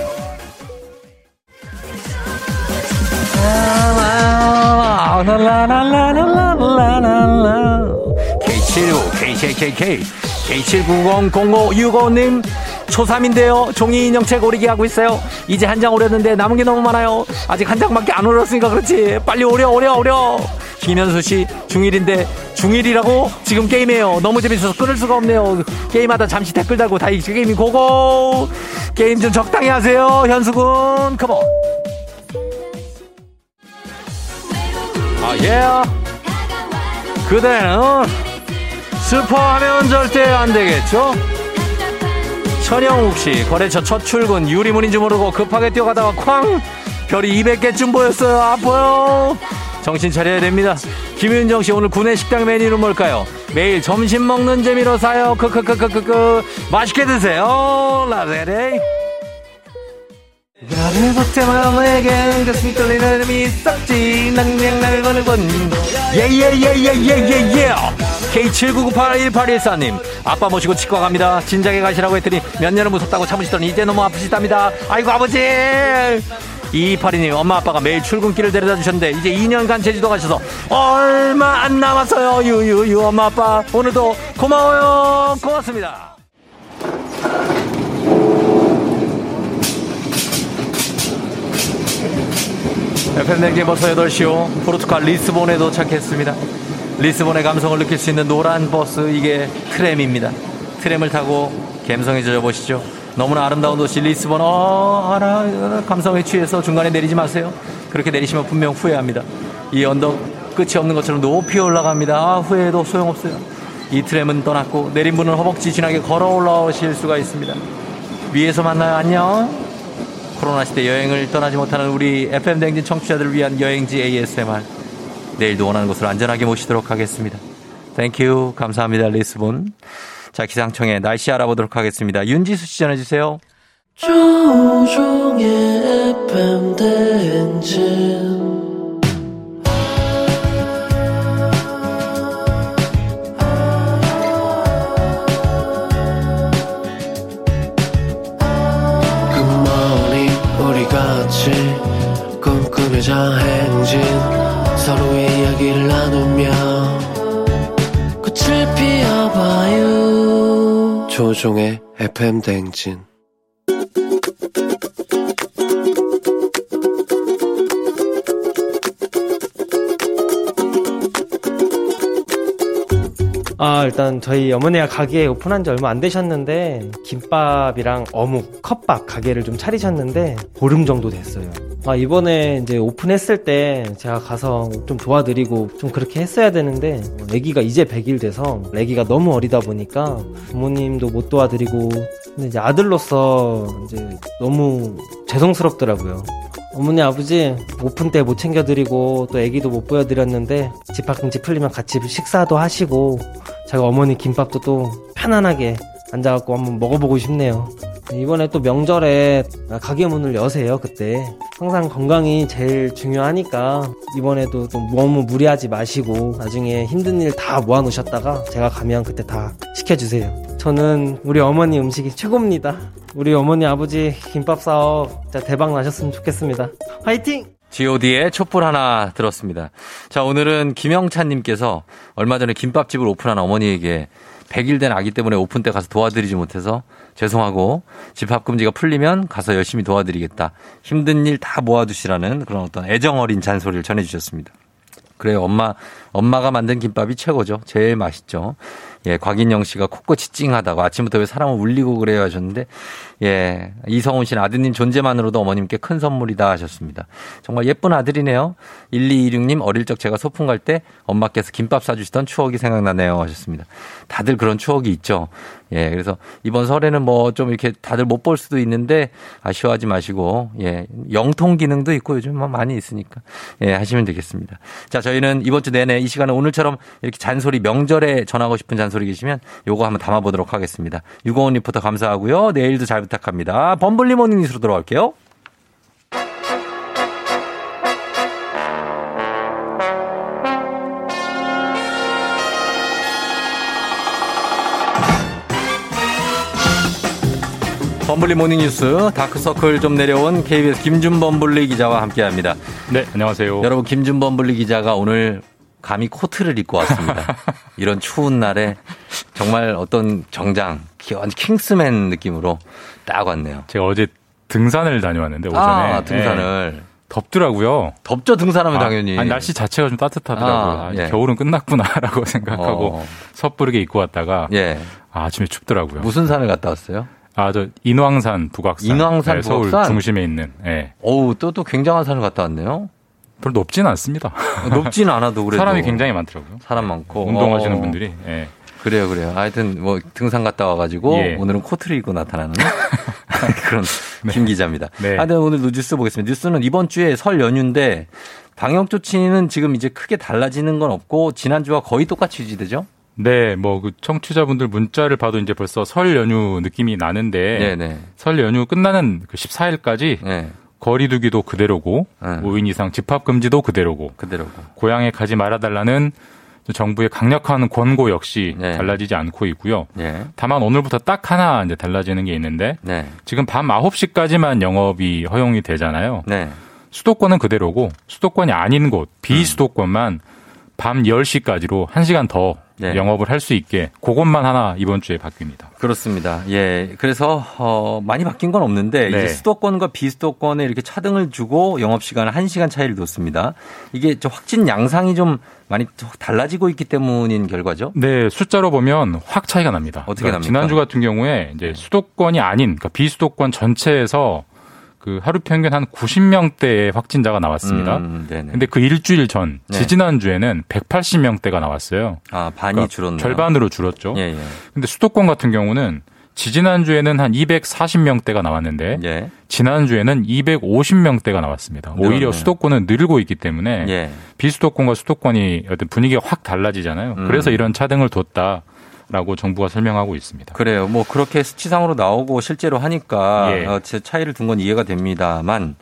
K75, K7KK, K7900565님, 초3인데요. 종이 인형 책 오리기 하고 있어요. 이제 한 장 오렸는데 남은 게 너무 많아요. 아직 한 장밖에 안 오렸으니까 그렇지. 빨리 오려, 오려, 오려. 김현수 씨, 중1인데, 중1이라고? 지금 게임해요. 너무 재밌어서 끊을 수가 없네요. 게임하다 잠시 댓글 달고 다 이제 게임이 고고! 게임 좀 적당히 하세요. 현수군, 컴온! 아, 예. 그대는 스포하면 절대 안 되겠죠? 천영욱 씨, 거래처 첫 출근, 유리문인 줄 모르고 급하게 뛰어가다가 쾅! 별이 200개쯤 보였어요. 아파요. 정신 차려야 됩니다. 김윤정 씨, 오늘 구내 식당 메뉴는 뭘까요? 매일 점심 먹는 재미로 사요. 크크크크크크. 맛있게 드세요. 라베레. 나를 박자마 내겐 가슴이 떨리는 이름이 썩지 낭냥 날 거는 건 예예예예예예예 K79981814님 아빠 모시고 치과 갑니다. 진작에 가시라고 했더니 몇 년을 무섭다고 참으시더니 이제 너무 아프시답니다. 아이고 아버지! 2282님 엄마 아빠가 매일 출근길을 데려다 주셨는데 이제 2년간 제주도 가셔서 얼마 안 남았어요. 유유유 엄마 아빠. 오늘도 고마워요. 고맙습니다. FM 댕진 벌써 8시요. 포르투갈 리스본에 도착했습니다. 리스본의 감성을 느낄 수 있는 노란 버스, 이게 트램입니다. 트램을 타고 감성에 젖어보시죠. 너무나 아름다운 도시 리스본, 어, 알아, 감성에 취해서 중간에 내리지 마세요. 그렇게 내리시면 분명 후회합니다. 이 언덕 끝이 없는 것처럼 높이 올라갑니다. 아, 후회해도 소용없어요. 이 트램은 떠났고 내린 분은 허벅지 지나게 걸어 올라오실 수가 있습니다. 위에서 만나요. 안녕. 코로나 시대 여행을 떠나지 못하는 우리 FM 대행진 청취자들을 위한 여행지 ASMR. 내일도 원하는 곳으로 안전하게 모시도록 하겠습니다. Thank you. 감사합니다. 리스본. 자, 기상청에 날씨 알아보도록 하겠습니다. 윤지수 씨 전해주세요. 조우종의 FM 대행진 조종의 FM 대행진 아, 일단 저희 어머니가 가게 오픈한 지 얼마 안 되셨는데 김밥이랑 어묵, 컵밥 가게를 좀 차리셨는데 보름 정도 됐어요. 아, 이번에 이제 오픈했을 때 제가 가서 좀 도와드리고 좀 그렇게 했어야 되는데 아기가 이제 100일 돼서 아기가 너무 어리다 보니까 부모님도 못 도와드리고 근데 이제 아들로서 이제 너무 죄송스럽더라고요. 어머니 아버지 오픈 때 못 챙겨드리고 또 애기도 못 보여드렸는데 집합금지 풀리면 같이 식사도 하시고 제가 어머니 김밥도 또 편안하게 앉아갖고 한번 먹어보고 싶네요. 이번에 또 명절에 가게 문을 여세요 그때 항상 건강이 제일 중요하니까 이번에도 좀 너무 무리하지 마시고 나중에 힘든 일 다 모아놓으셨다가 제가 가면 그때 다 시켜주세요. 저는 우리 어머니 음식이 최고입니다. 우리 어머니 아버지 김밥 사업 진짜 대박 나셨으면 좋겠습니다. 화이팅! god의 촛불 하나 들었습니다. 자, 오늘은 김영찬님께서 얼마 전에 김밥집을 오픈한 어머니에게 100일 된 아기 때문에 오픈 때 가서 도와드리지 못해서 죄송하고 집합 금지가 풀리면 가서 열심히 도와드리겠다. 힘든 일 다 모아두시라는 그런 어떤 애정 어린 잔소리를 전해주셨습니다. 그래요. 엄마, 엄마가 만든 김밥이 최고죠. 제일 맛있죠. 예, 곽인영 씨가 코끝이 찡하다고 아침부터 왜 사람을 울리고 그래요 하셨는데, 예, 이성훈 씨는 아드님 존재만으로도 어머님께 큰 선물이다 하셨습니다. 정말 예쁜 아들이네요. 1226님 어릴 적 제가 소풍 갈 때 엄마께서 김밥 사주시던 추억이 생각나네요 하셨습니다. 다들 그런 추억이 있죠. 예, 그래서 이번 설에는 뭐 좀 이렇게 다들 못 볼 수도 있는데 아쉬워하지 마시고, 예, 영통 기능도 있고 요즘 뭐 많이 있으니까, 예, 하시면 되겠습니다. 자, 저희는 이번 주 내내 이 시간에 오늘처럼 이렇게 잔소리 명절에 전하고 싶은 잔소리 계시면 요거 한번 담아보도록 하겠습니다. 유고원 리포터 감사하고요. 내일도 잘 부탁합니다. 범블리 모닝 뉴스로 돌아올게요. 범블리 모닝 뉴스 다크서클 좀 내려온 KBS 김준범블리 기자와 함께합니다. 네, 안녕하세요. 여러분 김준범블리 기자가 오늘 감히 코트를 입고 왔습니다. 이런 추운 날에 정말 어떤 정장, 완전 킹스맨 느낌으로 딱 왔네요. 제가 어제 등산을 다녀왔는데 오전에 아, 등산을 네. 덥더라고요. 덥죠 등산하면 아, 당연히. 아니, 날씨 자체가 좀 따뜻하더라고요. 아, 아, 예. 겨울은 끝났구나라고 생각하고 어. 섣부르게 입고 왔다가 예. 아, 아침에 춥더라고요. 무슨 산을 갔다 왔어요? 아, 저 인왕산 북악산. 인왕산 네, 서울 북악산? 중심에 있는. 예. 어우, 또, 또 굉장한 산을 갔다 왔네요. 별로 높지는 않습니다. 높지는 않아도 그래도. 사람이 굉장히 많더라고요. 사람 많고. 운동하시는 어. 분들이. 예. 그래요, 그래요. 하여튼 뭐 등산 갔다 와가지고 예. 오늘은 코트를 입고 나타나는 그런 김 기자입니다. 네. 하여튼 오늘 뉴스 보겠습니다. 뉴스는 이번 주에 설 연휴인데 방역 조치는 지금 이제 크게 달라지는 건 없고 지난주와 거의 똑같이 유지되죠? 네, 뭐 그 청취자분들 문자를 봐도 이제 벌써 설 연휴 느낌이 나는데 네네. 설 연휴 끝나는 그 14일까지 네. 거리두기도 그대로고 네. 5인 이상 집합 금지도 그대로고 그대로고. 고향에 가지 말아달라는 정부의 강력한 권고 역시 네. 달라지지 않고 있고요. 예. 다만 오늘부터 딱 하나 이제 달라지는 게 있는데 네. 지금 밤 9시까지만 영업이 허용이 되잖아요. 네. 수도권은 그대로고 수도권이 아닌 곳 비수도권만 밤 10시까지로 1시간 더 네. 영업을 할 수 있게 그것만 하나 이번 주에 바뀝니다. 그렇습니다. 예. 그래서 어 많이 바뀐 건 없는데 네. 이제 수도권과 비수도권에 이렇게 차등을 주고 영업 시간을 1시간 차이를 뒀습니다. 이게 저 확진 양상이 좀 많이 달라지고 있기 때문인 결과죠. 네, 숫자로 보면 확 차이가 납니다. 어떻게 그러니까 납니까? 지난주 같은 경우에 이제 수도권이 아닌 그러니까 비수도권 전체에서 그 하루 평균 한 90명대의 확진자가 나왔습니다. 음, 네네. 근데 그 일주일 전 네. 지지난 주에는 180명대가 나왔어요. 아, 반이 그러니까 줄었네요. 절반으로 줄었죠. 예, 예. 근데 수도권 같은 경우는 지지난 주에는 한 240명대가 나왔는데 예. 지난 주에는 250명대가 나왔습니다. 오히려 늘었네요. 수도권은 늘고 있기 때문에 예. 비수도권과 수도권이 어떤 분위기가 확 달라지잖아요. 음. 그래서 이런 차등을 뒀다 라고 정부가 설명하고 있습니다. 그래요. 뭐 그렇게 수치상으로 나오고 실제로 하니까 예. 어, 제 차이를 둔 건 이해가 됩니다만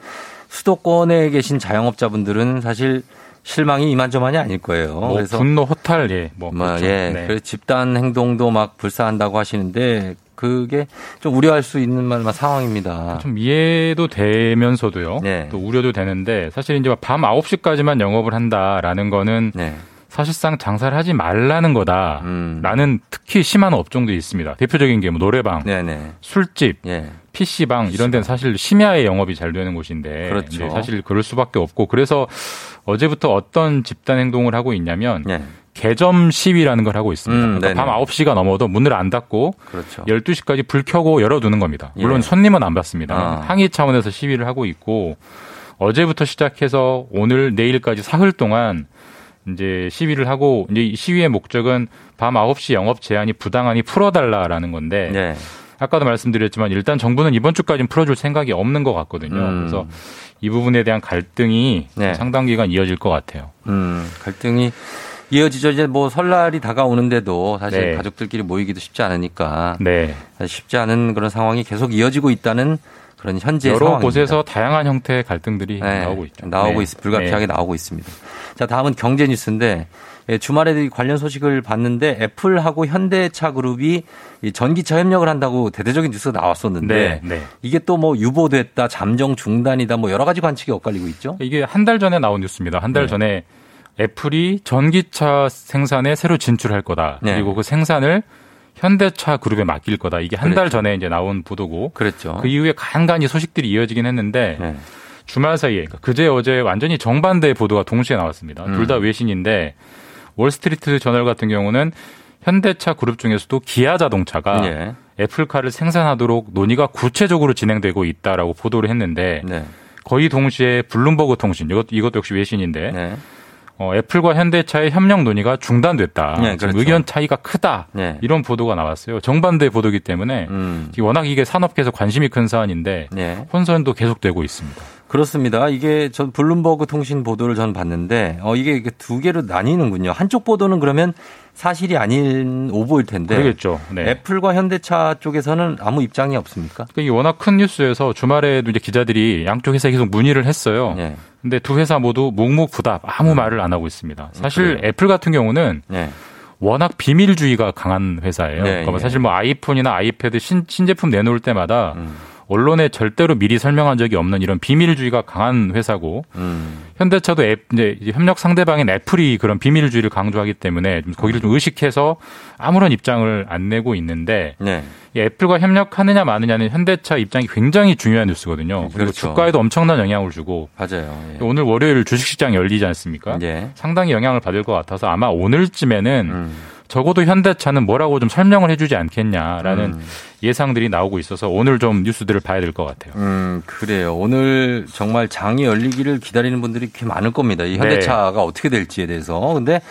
수도권에 계신 자영업자분들은 사실 실망이 이만저만이 아닐 거예요. 뭐 그래서 분노, 호탈, 예, 뭐, 뭐, 그렇죠. 예. 네. 그래서 집단 행동도 막 불사한다고 하시는데 그게 좀 우려할 수 있는 말- 상황입니다. 좀 이해도 되면서도요. 네. 또 우려도 되는데 사실 이제 밤 9시까지만 영업을 한다라는 거는 네. 사실상 장사를 하지 말라는 거다. 음. 라는 특히 심한 업종도 있습니다. 대표적인 게 뭐 노래방, 네네. 술집, 예. PC방 이런 데는 사실 심야에 영업이 잘 되는 곳인데 그렇죠. 사실 그럴 수밖에 없고 그래서 어제부터 어떤 집단 행동을 하고 있냐면 예. 개점 시위라는 걸 하고 있습니다. 음, 그러니까 밤 네네. 9시가 넘어도 문을 안 닫고 그렇죠. 12시까지 불 켜고 열어두는 겁니다. 물론 예. 손님은 안 받습니다. 아. 항의 차원에서 시위를 하고 있고 어제부터 시작해서 오늘 내일까지 사흘 동안 이제 시위를 하고 이제 이 시위의 목적은 밤 9시 영업 제한이 부당하니 풀어달라라는 건데 네. 아까도 말씀드렸지만 일단 정부는 이번 주까지는 풀어줄 생각이 없는 것 같거든요. 음. 그래서 이 부분에 대한 갈등이 네. 상당 기간 이어질 것 같아요. 음, 갈등이 이어지죠. 이제 뭐 설날이 다가오는데도 사실 네. 가족들끼리 모이기도 쉽지 않으니까 네. 쉽지 않은 그런 상황이 계속 이어지고 있다는 그런 현재 여러 상황입니다. 곳에서 다양한 형태의 갈등들이 네, 나오고 있죠. 나오고 네. 있, 불가피하게 네. 나오고 있습니다. 자, 다음은 경제 뉴스인데 예, 주말에 이 관련 소식을 봤는데 애플하고 현대차 그룹이 이 전기차 협력을 한다고 대대적인 뉴스가 나왔었는데 네, 네. 이게 또 뭐 유보됐다, 잠정 중단이다, 뭐 여러 가지 관측이 엇갈리고 있죠. 이게 한 달 전에 나온 뉴스입니다. 한달 네. 전에 애플이 전기차 생산에 새로 진출할 거다. 네. 그리고 그 생산을 현대차 그룹에 맡길 거다. 이게 한 달. 전에 이제 나온 보도고 그랬죠. 그 이후에 간간히 소식들이 이어지긴 했는데 네. 주말 사이에 그러니까 그제 어제 완전히 정반대의 보도가 동시에 나왔습니다. 음. 둘다 외신인데 월스트리트 저널 같은 경우는 현대차 그룹 중에서도 기아 자동차가 예. 애플카를 생산하도록 논의가 구체적으로 진행되고 있다라고 보도를 했는데 네. 거의 동시에 블룸버그 통신 이것 이것도 역시 외신인데 네. 어, 애플과 현대차의 협력 논의가 중단됐다. 네, 그렇죠. 의견 차이가 크다. 네. 이런 보도가 나왔어요. 정반대 보도기 때문에 음. 워낙 이게 산업계에서 관심이 큰 사안인데 네. 혼선도 계속되고 있습니다. 그렇습니다. 이게 전 블룸버그 통신 보도를 전 봤는데 어 이게 두 개로 나뉘는군요. 한쪽 보도는 그러면 사실이 아닌 오보일 텐데 그러겠죠. 네. 애플과 현대차 쪽에서는 아무 입장이 없습니까? 그러니까 이게 워낙 큰 뉴스여서 주말에도 이제 기자들이 양쪽 회사에 계속 문의를 했어요. 네. 근데 두 회사 모두 묵묵부답 아무 말을 안 하고 있습니다. 사실 음. 그래요? 애플 같은 경우는 네. 워낙 비밀주의가 강한 회사예요. 네, 그러니까 뭐 예. 사실 뭐 아이폰이나 아이패드 신, 신제품 내놓을 때마다 음. 언론에 절대로 미리 설명한 적이 없는 이런 비밀주의가 강한 회사고 음. 현대차도 앱, 이제 협력 상대방인 애플이 그런 비밀주의를 강조하기 때문에 좀 거기를 좀 의식해서 아무런 입장을 안 내고 있는데 네. 이 애플과 협력하느냐 마느냐는 현대차 입장이 굉장히 중요한 뉴스거든요. 그리고 그렇죠. 주가에도 엄청난 영향을 주고 맞아요. 예. 오늘 월요일 주식시장 열리지 않습니까? 예. 상당히 영향을 받을 것 같아서 아마 오늘쯤에는 음. 적어도 현대차는 뭐라고 좀 설명을 해주지 않겠냐라는 음. 예상들이 나오고 있어서 오늘 좀 뉴스들을 봐야 될 것 같아요. 음, 그래요. 오늘 정말 장이 열리기를 기다리는 분들이 꽤 많을 겁니다. 이 현대차가 어떻게 될지에 대해서. 근데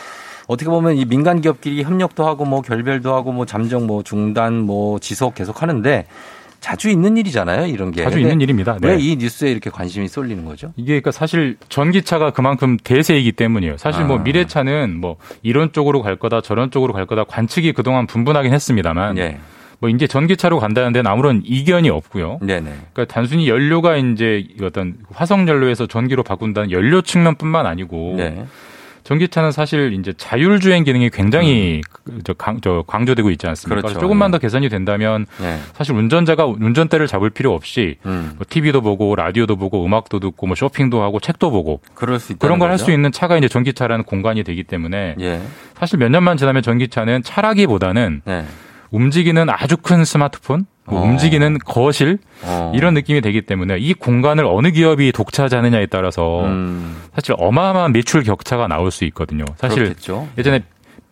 어떻게 보면 이 민간 기업끼리 협력도 하고 뭐 결별도 하고 뭐 잠정 뭐 중단 뭐 지속 계속 하는데 자주 있는 일이잖아요. 이런 게. 자주 있는 일입니다. 네. 왜이 뉴스에 이렇게 관심이 쏠리는 거죠? 이게 그러니까 사실 전기차가 그만큼 대세이기 때문이에요. 사실 뭐 아. 미래차는 뭐 이런 쪽으로 갈 거다 저런 쪽으로 갈 거다 관측이 그동안 분분하긴 했습니다만 예. 뭐 이제 전기차로 간다는 데는 아무런 이견이 없고요. 네네. 그러니까 단순히 연료가 이제 어떤 화석 연료에서 전기로 바꾼다는 연료 측면뿐만 아니고 네. 전기차는 사실 이제 자율주행 기능이 굉장히 그- 저, 강, 저 강조되고 있지 않습니까? 음. 그렇죠. 조금만 예. 더 개선이 된다면 네. 사실 운전자가 운전대를 잡을 필요 없이 음. 뭐 TV도 보고 라디오도 보고 음악도 듣고 뭐 쇼핑도 하고 책도 보고 그럴 수. 그런 걸 할 수 있는 차가 이제 전기차라는 공간이 되기 때문에 예. 사실 몇 년만 지나면 전기차는 차라기보다는 네. 움직이는 아주 큰 스마트폰, 뭐 어. 움직이는 거실 어. 이런 느낌이 되기 때문에 이 공간을 어느 기업이 독차지하느냐에 따라서 음. 사실 어마어마한 매출 격차가 나올 수 있거든요. 사실 그렇겠죠. 예전에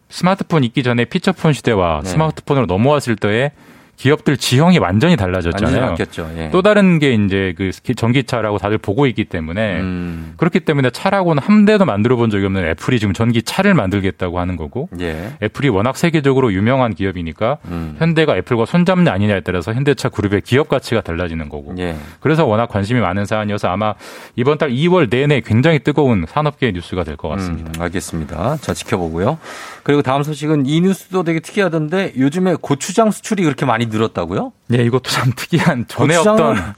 스마트폰 있기 전에 피처폰 시대와 네. 스마트폰으로 넘어왔을 때에 기업들 지형이 완전히 달라졌잖아요. 완전히. 예. 또 다른 게 이제 그 전기차라고 다들 보고 있기 때문에 음. 그렇기 때문에 차라고는 한 대도 만들어 본 적이 없는 애플이 지금 전기차를 만들겠다고 하는 거고 예. 애플이 워낙 세계적으로 유명한 기업이니까 음. 현대가 애플과 손잡냐 아니냐에 따라서 현대차 그룹의 기업 가치가 달라지는 거고 예. 그래서 워낙 관심이 많은 사안이어서 아마 이번 달 2월 내내 굉장히 뜨거운 산업계 뉴스가 될 것 같습니다. 음, 알겠습니다. 자, 지켜보고요. 그리고 다음 소식은 이 뉴스도 되게 특이하던데 요즘에 고추장 수출이 그렇게 많이 늘었다고요? 네, 이것도 참 특이한 전에 없던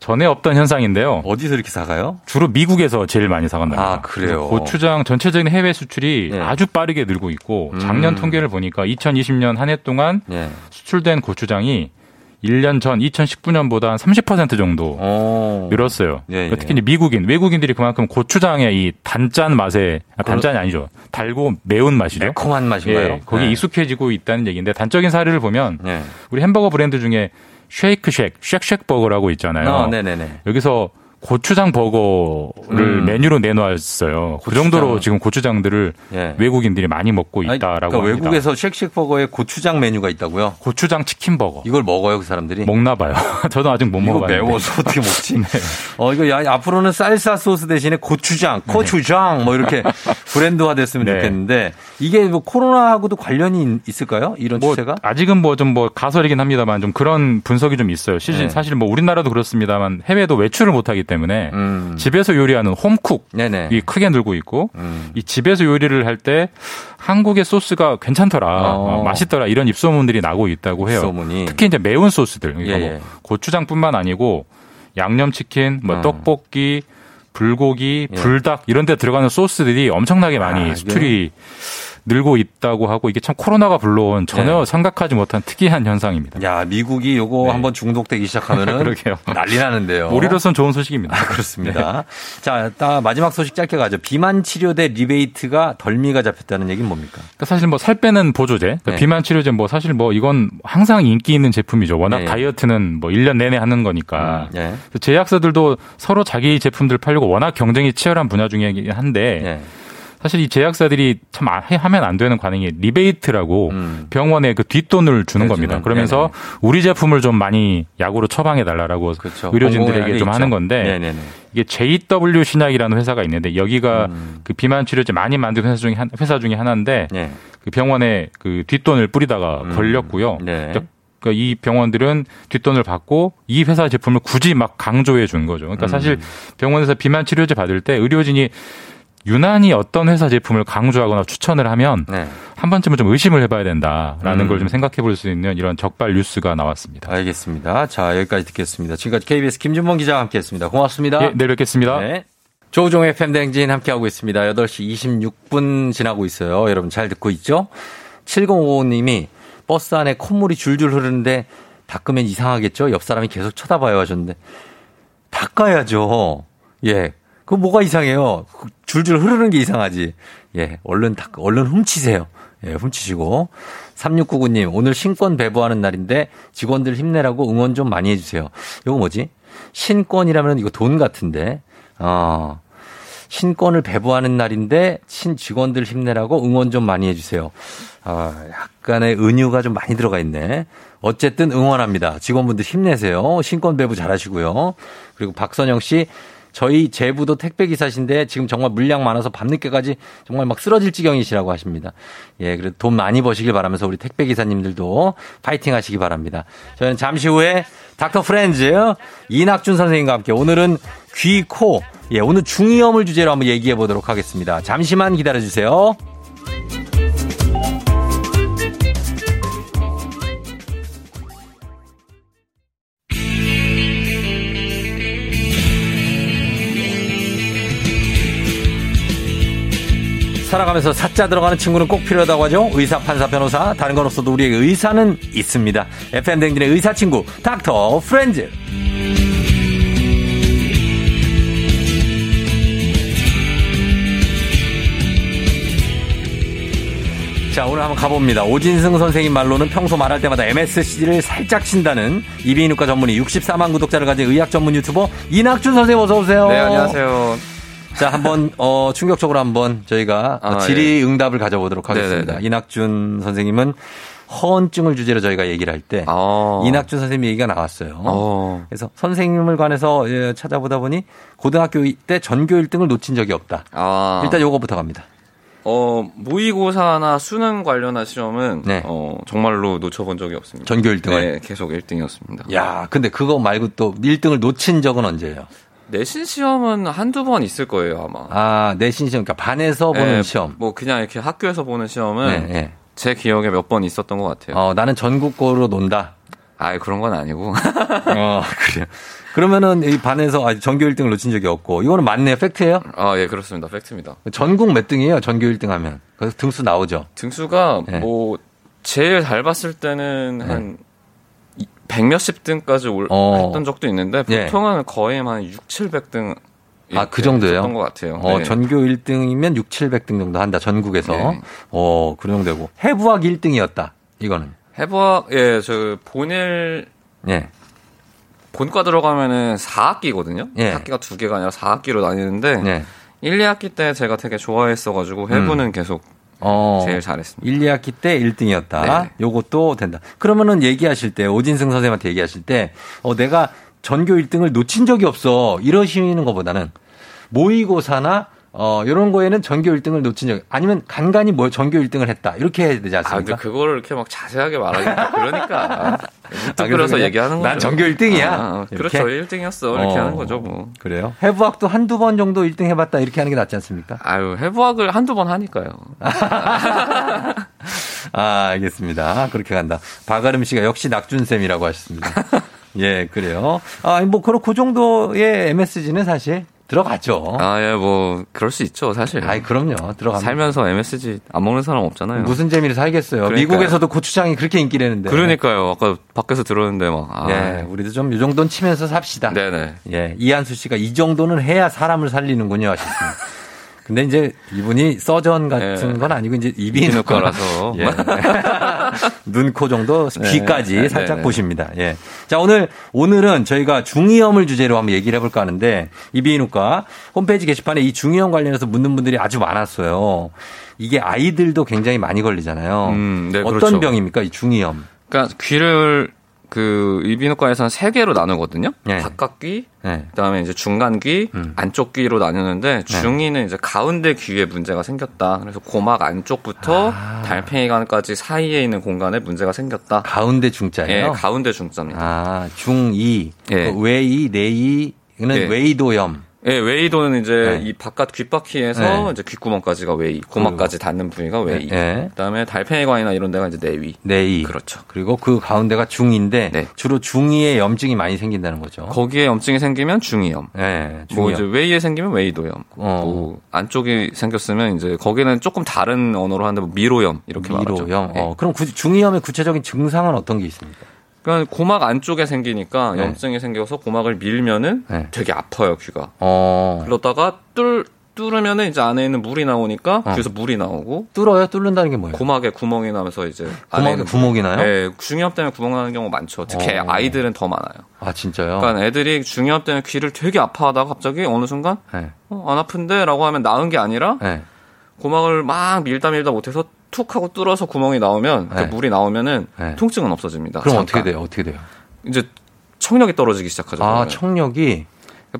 전에 없던 현상인데요. 어디서 이렇게 사가요? 주로 미국에서 제일 많이 사간답니다. 아, 그래요? 고추장 전체적인 해외 수출이 네. 아주 빠르게 늘고 있고 작년 음. 통계를 보니까 2020년 한 해 동안 예. 수출된 고추장이 1년 전 2019년보다 한 30% 정도 어. 늘었어요. 예, 그러니까 예. 특히 이제 미국인, 외국인들이 그만큼 고추장의 이 단짠 맛에 아, 단짠이 아니죠. 달고 매운 맛이죠. 매콤한 맛인가요? 예, 거기에 네. 익숙해지고 있다는 얘기인데 단적인 사례를 보면 예. 우리 햄버거 브랜드 중에 쉐이크쉑, 쉑쉑 버거라고 있잖아요. 어, 네네네. 여기서 고추장 버거를 음. 메뉴로 내놓았어요. 그 고추장. 정도로 지금 고추장들을 예. 외국인들이 많이 먹고 아니, 있다라고 그러니까 합니다. 외국에서 쉑쉑 버거에 고추장 메뉴가 있다고요? 고추장 치킨 버거 이걸 먹어요, 그 사람들이? 먹나 봐요. 저도 아직 못 먹어봤는데. 매워서 어떻게 먹지? 네. 어, 이거 야, 앞으로는 쌀사 소스 대신에 고추장, 고추장 뭐 이렇게 브랜드화 됐으면 네. 좋겠는데 이게 뭐 코로나하고도 관련이 있을까요? 이런 뭐 추세가? 아직은 뭐 좀뭐 가설이긴 합니다만 좀 그런 분석이 좀 있어요. 사실, 네. 사실 뭐 우리나라도 그렇습니다만 해외도 외출을 못 하기 때문에 음. 집에서 요리하는 홈쿡 네네. 이 크게 늘고 있고 음. 이 집에서 요리를 할 때 한국의 소스가 괜찮더라, 어. 어, 맛있더라 이런 입소문들이 나고 있다고 해요. 소문이. 특히 이제 매운 소스들, 그러니까 예, 뭐 예. 고추장뿐만 아니고 양념치킨, 뭐 어. 떡볶이, 불고기, 예. 불닭 이런 데 들어가는 소스들이 엄청나게 많이 아, 수출이 늘고 있다고 하고 이게 참 코로나가 불러온 전혀 네. 생각하지 못한 특이한 현상입니다. 야, 미국이 요거 네. 한번 중독되기 시작하면은 그러게요. 난리 나는데요. 우리로선 좋은 소식입니다. 아, 그렇습니다. 자, 따- 마지막 소식 짧게 가죠. 비만 치료제 리베이트가 덜미가 잡혔다는 얘기는 뭡니까? 그러니까 사실 뭐 살 빼는 보조제, 그러니까 네. 비만 치료제 뭐 사실 뭐 이건 항상 인기 있는 제품이죠. 워낙 네. 다이어트는 뭐 1년 내내 하는 거니까. 예. 그래서 제약사들도 서로 자기 제품들 팔려고 워낙 경쟁이 치열한 분야 중이긴 한데 예. 사실 이 제약사들이 참 아- 해- 하면 안 되는 관행이 리베이트라고 음. 병원에 그 뒷돈을 주는 네, 겁니다. 그러면서 네네. 우리 제품을 좀 많이 약으로 처방해 달라라고 그렇죠. 의료진들에게 좀 있죠. 하는 건데 네네네. 이게 JW 신약이라는 회사가 있는데 여기가 음. 그 비만 치료제 많이 만든 회사 중에 한 회사 중에 하나인데 예. 그 병원에 그 뒷돈을 뿌리다가 음. 걸렸고요. 네. 그러니까 이 병원들은 뒷돈을 받고 이 회사 제품을 굳이 막 강조해 준 거죠. 그러니까 음. 사실 병원에서 비만 치료제 받을 때 의료진이 유난히 어떤 회사 제품을 강조하거나 추천을 하면 네. 한 번쯤은 좀 의심을 해봐야 된다라는 음. 걸좀 생각해 볼 수 있는 이런 적발 뉴스가 나왔습니다. 알겠습니다. 자, 여기까지 듣겠습니다. 지금까지 KBS 김준범 기자와 함께 했습니다. 고맙습니다. 예, 내일 뵙겠습니다. 네. 조우종의 FM 댕진 함께하고 있습니다. 8시 26분 지나고 있어요. 여러분 잘 듣고 있죠? 7055님이 버스 안에 콧물이 줄줄 흐르는데 닦으면 이상하겠죠? 옆 사람이 계속 쳐다봐요 하셨는데 닦아야죠. 예. 그 뭐가 이상해요? 그 줄줄 흐르는 게 이상하지. 예. 얼른 닦, 얼른 훔치세요. 예, 훔치시고. 3699님, 오늘 신권 배부하는 날인데 직원들 힘내라고 응원 좀 많이 해주세요. 이거 뭐지? 신권이라면 이거 돈 같은데. 어. 신권을 배부하는 날인데 신 직원들 힘내라고 응원 좀 많이 해주세요. 아, 약간의 은유가 좀 많이 들어가 있네. 어쨌든 응원합니다. 직원분들 힘내세요. 신권 배부 잘하시고요. 그리고 박선영 씨, 저희 제부도 택배 기사신데 지금 정말 물량 많아서 밤늦게까지 정말 막 쓰러질 지경이시라고 하십니다. 예, 그래도 돈 많이 버시길 바라면서 우리 택배 기사님들도 파이팅 하시기 바랍니다. 저는 잠시 후에 닥터 프렌즈 이낙준 선생님과 함께 오늘은 귀, 코, 예, 오늘 중이염을 주제로 한번 얘기해 보도록 하겠습니다. 잠시만 기다려 주세요. 살아가면서 사자 들어가는 친구는 꼭 필요하다고 하죠. 의사, 판사, 변호사. 다른 건 없어도 우리에게 의사는 있습니다. FM 댕진의 의사 친구, 닥터 프렌즈. 자, 오늘 한번 가봅니다. 오진승 선생님 말로는 평소 말할 때마다 MSC를 살짝 친다는 이비인후과 전문의 64만 구독자를 가진 의학 전문 유튜버 이낙준 선생님 어서 오세요. 네, 안녕하세요. 자, 한번 어 충격적으로 한번 저희가 아, 질의 응답을 가져보도록 하겠습니다. 네네네. 이낙준 선생님은 허언증을 주제로 저희가 얘기를 할때 아. 이낙준 선생님 얘기가 나왔어요. 어. 그래서 선생님을 관해서 예, 찾아보다 보니 고등학교 때 전교 1등을 놓친 적이 없다. 아. 일단 요거부터 갑니다. 어, 모의고사나 수능 관련한 시험은 네. 어, 정말로 놓쳐본 적이 없습니다. 전교 1등을? 네, 계속 1등이었습니다. 야, 근데 그거 말고 또 1등을 놓친 적은 언제예요? 내신 시험은 한두 번 있을 거예요, 아마. 아, 내신 시험, 그러니까 반에서 보는 네, 시험. 뭐 그냥 이렇게 학교에서 보는 시험은 네, 네. 제 기억에 몇 번 있었던 것 같아요. 어, 나는 전국고로 논다. 아, 그런 건 아니고. 어, 그래요. 그러면은 이 반에서 아, 전교 1등을 놓친 적이 없고 이거는 맞네요. 팩트예요? 아, 예, 그렇습니다. 팩트입니다. 전국 몇 등이에요? 전교 1등 하면. 그래서 등수 나오죠. 등수가 네. 뭐 제일 잘 봤을 때는 한 백몇십 등까지 올 어. 했던 적도 있는데 예. 보통은 거의 한 6, 700등 아, 그 정도예요? 것 같아요. 어, 네. 전교 1등이면 6, 700등 정도 한다. 전국에서. 네. 어, 그 정도 되고. 해부학 1등이었다. 이거는. 해부학 예, 저 본일 예. 본과 들어가면은 4학기거든요. 예. 학기가 두 개가 아니라 4학기로 나뉘는데 네. 1, 2학기 때 제가 되게 좋아했어 가지고 해부는 음. 계속 어. 제일 잘했습니다. 1, 2학기 때 1등이었다. 네. 요것도 된다. 그러면은 얘기하실 때, 오진승 선생님한테 얘기하실 때, 어, 내가 전교 1등을 놓친 적이 없어. 이러시는 것보다는 모의고사나 어, 요런 거에는 전교 1등을 놓친 적, 아니면 간간히 뭐 전교 1등을 했다. 이렇게 해야 되지 아, 않습니까? 그거를 이렇게 막 자세하게 말하기가 그러니까. 문득 그래서 얘기하는 거죠. 난 전교 1등이야. 아, 아? 그렇죠. 1등이었어. 이렇게 어, 하는 거죠, 뭐. 그래요? 해부학도 한두 번 정도 1등 해봤다. 이렇게 하는 게 낫지 않습니까? 아유, 해부학을 한두 번 하니까요. 아, 알겠습니다. 그렇게 간다. 박아름 씨가 역시 낙준쌤이라고 하셨습니다. 예, 그래요. 아, 뭐, 그렇고 그 정도의 MSG는 사실 들어가죠. 아, 예, 뭐, 그럴 수 있죠, 사실. 아이, 그럼요. 들어갑니다. 살면서 MSG 안 먹는 사람 없잖아요. 무슨 재미를 살겠어요. 그러니까요. 미국에서도 고추장이 그렇게 인기라는데. 그러니까요. 아까 밖에서 들었는데 막. 아. 예, 우리도 좀 이 정도는 치면서 삽시다. 네네. 예, 이한수 씨가 이 정도는 해야 사람을 살리는군요 하셨습니다. 근데 이제 이분이 서전 같은 예. 건 아니고 이제 이비인후과라서. 예. 눈, 코 정도 귀까지 네, 살짝 네, 네. 보십니다. 예. 자, 오늘 오늘은 저희가 중이염을 주제로 한번 얘기를 해볼까 하는데 이비인후과 홈페이지 게시판에 이 중이염 관련해서 묻는 분들이 아주 많았어요. 이게 아이들도 굉장히 많이 걸리잖아요. 음, 네, 어떤 그렇죠. 병입니까? 이 중이염. 그러니까 귀를 그 이비인후과에서는 세 개로 나누거든요. 네. 바깥 귀, 네. 그다음에 이제 중간 귀, 음. 안쪽 귀로 나누는데 중이는 이제 가운데 귀에 문제가 생겼다. 그래서 고막 안쪽부터 아. 달팽이관까지 사이에 있는 공간에 문제가 생겼다. 가운데 중자예요. 예, 가운데 중자입니다. 아, 중2. 예. 그 외이, 내이는 예. 외이도염. 예, 외이도는 이제 네. 이 바깥 귓바퀴에서 네. 이제 귓구멍까지가 외이, 고막까지 닿는 부위가 외이. 네. 그다음에 달팽이관이나 이런 데가 이제 내이. 내이. 그렇죠. 그리고 그 가운데가 중이인데 네. 주로 중이에 염증이 많이 생긴다는 거죠. 거기에 염증이 생기면 중이염. 네, 뭐 중이염. 이제 외이에 생기면 외이도염. 어. 뭐 안쪽이 생겼으면 이제 거기는 조금 다른 용어로 하는데 뭐 미로염 이렇게 말하죠. 미로염. 예. 어, 그럼 구- 중이염의 구체적인 증상은 어떤 게 있습니까? 그러니까 고막 안쪽에 생기니까 네. 염증이 생겨서 고막을 밀면은 네. 되게 아파요 귀가. 어. 그러다가 뚫 뚫으면은 이제 안에 있는 물이 나오니까 어. 귀에서 물이 나오고 뚫어요? 뚫는다는 게 뭐예요? 고막에 구멍이 나면서 이제 고막에 구멍이 나요? 네, 중이염 때문에 구멍 나는 경우 많죠. 특히 어. 아이들은 더 많아요. 아, 진짜요? 그러니까 애들이 중이염 때문에 귀를 되게 아파하다가 갑자기 어느 순간 네. 어, 안 아픈데라고 하면 나은 게 아니라 네. 고막을 막 밀다 밀다 못해서 툭 하고 뚫어서 구멍이 나오면 그 네. 물이 나오면은 네. 통증은 없어집니다. 그럼 잠깐. 어떻게 돼요? 어떻게 돼요? 이제 청력이 떨어지기 시작하죠. 아, 그러면. 청력이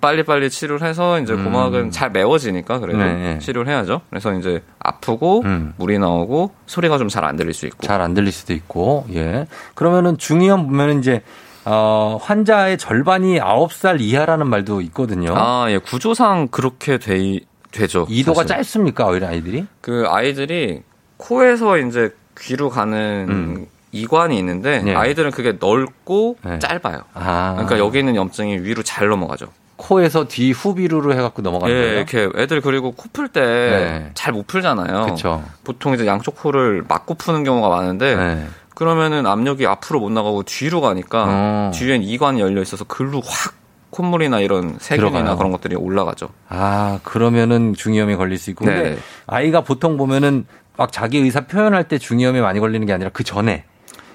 빨리빨리 치료를 해서 이제 음. 고막은 잘 메워지니까 그래도 네, 네. 치료를 해야죠. 그래서 이제 아프고 음. 물이 나오고 소리가 좀 잘 안 들릴 수 있고. 잘 안 들릴 수도 있고, 예. 그러면은 중이염 보면은 이제, 어, 환자의 절반이 9살 이하라는 말도 있거든요. 아, 예. 구조상 그렇게 돼, 되죠. 이도가 사실. 짧습니까, 어린 아이들이? 그 아이들이 코에서 이제 귀로 가는 음. 이관이 있는데 네. 아이들은 그게 넓고 네. 짧아요. 아. 그러니까 여기 있는 염증이 위로 잘 넘어가죠. 코에서 뒤 후비루로 해갖고 넘어가는 예, 거예요. 이렇게 애들 그리고 코 풀때 네. 잘못 풀잖아요. 그쵸. 보통 이제 양쪽 코를 막고 푸는 경우가 많은데 네. 그러면은 압력이 앞으로 못 나가고 뒤로 가니까 어. 뒤엔 이관이 열려 있어서 글로 확 콧물이나 이런 세균이나 들어가요. 그런 것들이 올라가죠. 아, 그러면은 중이염에 걸릴 수 있고. 근데 네. 아이가 보통 보면은 막 자기 의사 표현할 때 중이염에 많이 걸리는 게 아니라 그 전에.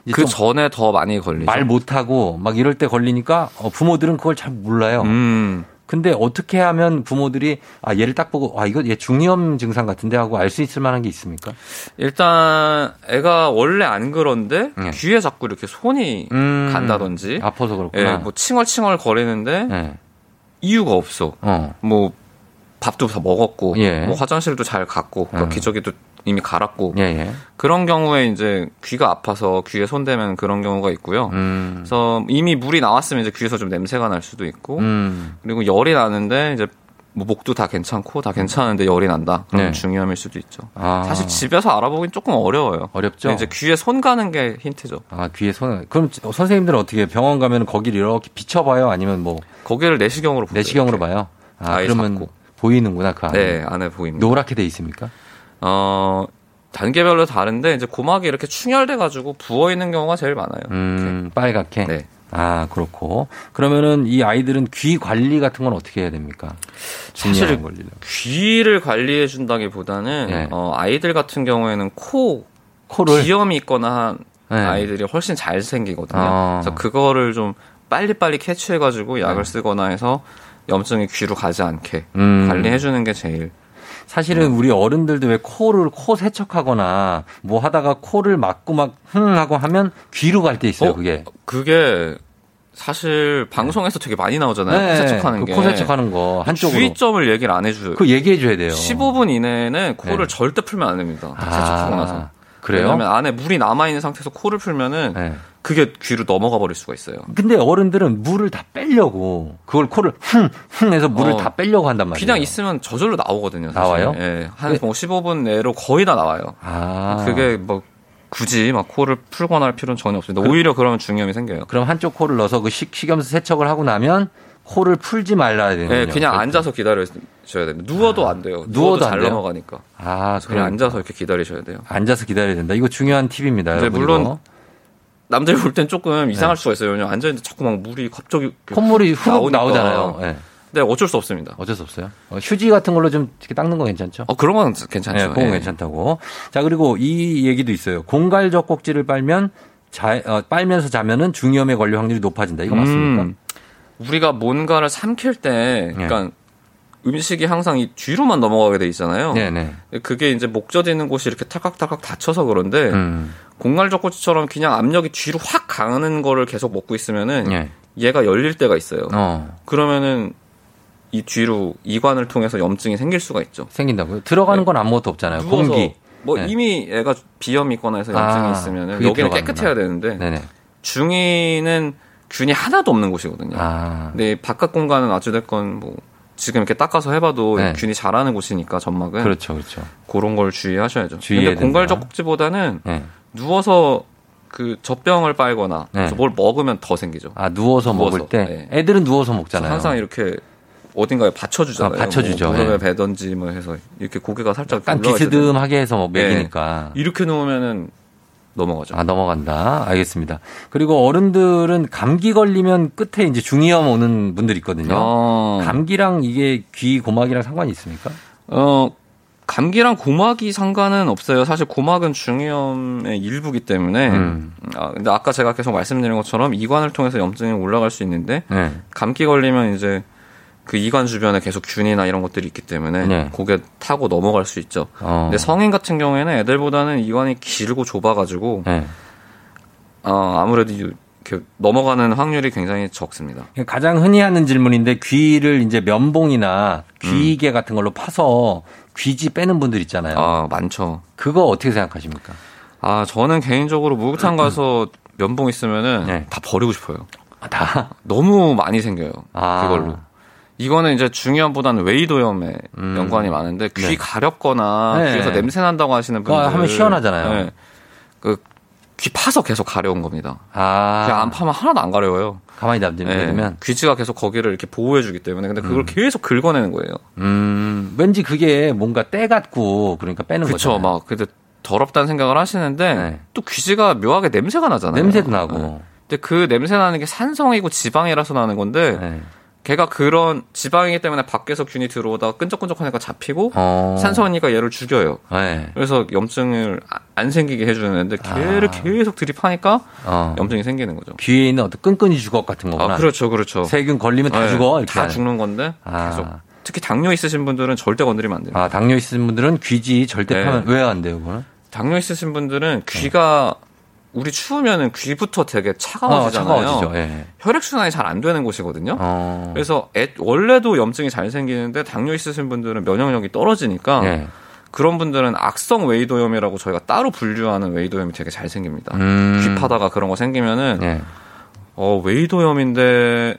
그좀 전에 더 많이 걸리죠. 말 못하고 막 이럴 때 걸리니까 어, 부모들은 그걸 잘 몰라요. 음. 근데 어떻게 하면 부모들이 아 얘를 딱 보고 아 이거 얘 중이염 증상 같은데 하고 알 수 있을 만한 게 있습니까? 일단 애가 원래 안 그런데 네. 귀에 자꾸 이렇게 손이 음, 간다든지 아파서 그렇구나. 예, 뭐 칭얼칭얼 거리는데 네. 이유가 없어. 어. 뭐 밥도 다 먹었고 예. 뭐 화장실도 잘 갔고 뭐 음. 기저귀도 이미 갈았고 예, 예. 그런 경우에 이제 귀가 아파서 귀에 손대면 그런 경우가 있고요. 음. 그래서 이미 물이 나왔으면 이제 귀에서 좀 냄새가 날 수도 있고 음. 그리고 열이 나는데 이제 뭐 목도 다 괜찮고 다 괜찮은데 열이 난다. 그러면 네. 중이염일 수도 있죠. 아. 사실 집에서 알아보긴 조금 어려워요. 어렵죠? 이제 귀에 손 가는 게 힌트죠. 아, 귀에 손. 그럼 선생님들은 어떻게 해요? 병원 가면 거기를 이렇게 비춰봐요? 아니면 뭐 거기를 내시경으로 보고 내시경으로 봐요? 아, 아이 그러면 잡고. 보이는구나, 그 안에. 네, 안에 보입니다. 노랗게 돼 있습니까? 어, 단계별로 다른데 이제 고막이 이렇게 충혈돼 가지고 부어 있는 경우가 제일 많아요. 음, 빨갛게? 네. 아, 그렇고. 그러면은 이 아이들은 귀 관리 같은 건 어떻게 해야 됩니까? 사실. 귀를 관리해 준다기보다는 네. 어, 아이들 같은 경우에는 코 코를 비염이 있거나 한 네. 아이들이 훨씬 잘 생기거든요. 아. 그래서 그거를 좀 빨리빨리 캐치해 가지고 약을 네. 쓰거나 해서 염증이 귀로 가지 않게 음. 관리해 주는 게 제일 사실은 우리 어른들도 왜 코를 코 세척하거나 뭐 하다가 코를 막고 막 흥 하고 하면 귀로 갈 때 있어요, 어? 그게. 그게 사실 방송에서 되게 많이 나오잖아요. 코 세척하는 그 게. 코 세척하는 거 한쪽으로. 주의점을 얘기를 안 해줘요. 그 얘기해 줘야 돼요. 15분 이내에는 코를 네. 절대 풀면 안 됩니다. 딱 아, 세척하고 나서. 그래요? 왜냐면 안에 물이 남아 있는 상태에서 코를 풀면은 네. 그게 귀로 넘어가 버릴 수가 있어요. 근데 어른들은 물을 다 빼려고 그걸 코를 흥흥 해서 물을 어, 다 빼려고 한단 말이에요. 그냥 있으면 저절로 나오거든요. 사실. 나와요? 예, 한 15분 내로 거의 다 나와요. 아. 그게 뭐 굳이 막 코를 풀거나 할 필요는 전혀 없습니다. 오히려 그러면 중이염이 생겨요. 그럼 한쪽 코를 넣어서 그 식, 식염수 세척을 하고 나면 코를 풀지 말아야 되는 예, 거예요. 그냥 앉아서 기다려줘야 됩니다. 누워도 안 돼요. 누워도 누워도 안 잘 돼요? 넘어가니까. 아, 그냥 앉아서 이렇게 기다리셔야 돼요. 앉아서 기다려야 된다. 이거 중요한 팁입니다. 네, 여러분. 물론 이거. 남들이 볼 땐 조금 이상할 수가 있어요. 왜냐면 앉아있는데 자꾸 막 물이 갑자기 콧물이 훅 나오니까. 나오잖아요. 네. 네, 어쩔 수 없습니다. 어쩔 수 없어요. 어, 휴지 같은 걸로 좀 이렇게 닦는 거 괜찮죠? 어, 그런 건 괜찮죠. 네, 그건 예. 괜찮다고. 자, 그리고 이 얘기도 있어요. 공갈적 꼭지를 빨면 자, 어, 빨면서 자면은 중이염에 걸릴 확률이 높아진다. 이거 맞습니까? 음, 우리가 뭔가를 삼킬 때, 네. 그러니까 음식이 항상 이 뒤로만 넘어가게 돼 있잖아요. 네, 네. 그게 이제 목젖 있는 곳이 이렇게 탈칵탈칵 닫혀서 그런데 음. 공갈적고치처럼 그냥 압력이 뒤로 확 가는 거를 계속 먹고 있으면은 네. 얘가 열릴 때가 있어요. 어. 그러면은 이 뒤로 이관을 통해서 염증이 생길 수가 있죠. 생긴다고요? 들어가는 건 아무것도 없잖아요. 네. 공기. 뭐 네. 이미 애가 비염이 있거나 해서 염증이 아, 있으면은 여기는 들어가는구나. 깨끗해야 되는데 네네. 중이는 균이 하나도 없는 곳이거든요. 아. 근데 바깥 공간은 어찌됐건 뭐 지금 이렇게 닦아서 해봐도 네. 균이 자라는 곳이니까 점막은 그렇죠, 그렇죠. 그런 걸 주의하셔야죠. 근데 공갈적국지보다는 네. 누워서 그 젖병을 빨거나 네. 뭘 먹으면 더 생기죠. 아, 누워서, 누워서, 먹을 때 네. 애들은 누워서 먹잖아요. 항상 이렇게 어딘가에 받쳐주잖아요. 아, 받쳐주죠. 뭐 무릎에 예. 배던지 뭐 해서 이렇게 고개가 살짝 약간. 비스듬하게 해서 뭐 예. 먹이니까. 이렇게 놓으면은 넘어가죠. 아, 넘어간다. 알겠습니다. 그리고 어른들은 감기 걸리면 끝에 이제 중이염 오는 분들 있거든요. 어, 감기랑 이게 귀 고막이랑 상관이 있습니까? 어, 감기랑 고막이 상관은 없어요. 사실 고막은 중이염의 일부기 때문에. 음. 아, 근데 아까 제가 계속 말씀드린 것처럼 이관을 통해서 염증이 올라갈 수 있는데 네. 감기 걸리면 이제 그 이관 주변에 계속 균이나 이런 것들이 있기 때문에 네. 고개 타고 넘어갈 수 있죠. 어. 근데 성인 같은 경우에는 애들보다는 이관이 길고 좁아가지고 네. 어, 아무래도 이렇게 넘어가는 확률이 굉장히 적습니다. 가장 흔히 하는 질문인데 귀를 이제 면봉이나 음. 귀개 같은 걸로 파서 귀지 빼는 분들 있잖아요. 아 많죠. 그거 어떻게 생각하십니까? 아 저는 개인적으로 목욕탕 가서 면봉 있으면은 네. 다 버리고 싶어요. 다. 너무 많이 생겨요. 아. 그걸로. 이거는 이제 중요함보다는 웨이도염에 음. 연관이 많은데 귀 네. 가렵거나 네. 귀에서 냄새 난다고 하시는 분들 하면 시원하잖아요. 네. 그귀 파서 계속 가려운 겁니다. 아. 귀안 파면 하나도 안 가려워요. 가만히 놔두면. 네. 귀지가 계속 거기를 이렇게 보호해주기 때문에 근데 그걸 음. 계속 긁어내는 거예요. 음, 왠지 그게 뭔가 때 같고 그러니까 빼는. 거죠. 막 근데 더럽다는 생각을 하시는데 또 귀지가 묘하게 냄새가 나잖아요. 네. 냄새도 나고. 네. 근데 그 냄새 나는 게 산성이고 지방이라서 나는 건데 네. 걔가 그런 지방이기 때문에 밖에서 균이 들어오다가 끈적끈적하니까 잡히고 어. 산성이니까 얘를 죽여요. 네. 그래서 염증을 아- 안 생기게 해주는데 걔를 계속 들이파니까 어. 염증이 생기는 거죠. 귀에 있는 어떤 끈끈이 주걱 같은 거구나. 아, 그렇죠, 그렇죠. 세균 걸리면 다 네, 죽어. 이렇게 다. 죽는 건데 아. 계속 특히 당뇨 있으신 분들은 절대 건드리면 안 돼요. 아, 당뇨 있으신 분들은 귀지 절대 네. 파면 왜 안 돼요, 그거는? 당뇨 있으신 분들은 귀가 우리 추우면은 귀부터 되게 차가워지잖아요. 어. 예. 혈액 순환이 잘 안 되는 곳이거든요. 어. 그래서 애- 원래도 염증이 잘 생기는데 당뇨 있으신 분들은 면역력이 떨어지니까 예. 그런 분들은 악성 외이도염이라고 저희가 따로 분류하는 외이도염이 되게 잘 생깁니다. 음. 귀 파다가 그런 거 생기면은 예. 어 외이도염인데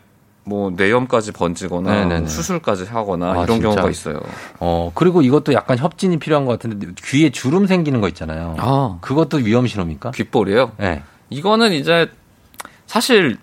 뭐 뇌염까지 번지거나 네네네. 뭐 수술까지 하거나 아, 이런 진짜? 경우가 있어요. 어, 그리고 이것도 약간 협진이 필요한 것 같은데 귀에 주름 생기는 거 있잖아요. 아. 그것도 위험 신호입니까? 귓볼이요? 네. 이거는 이제 사실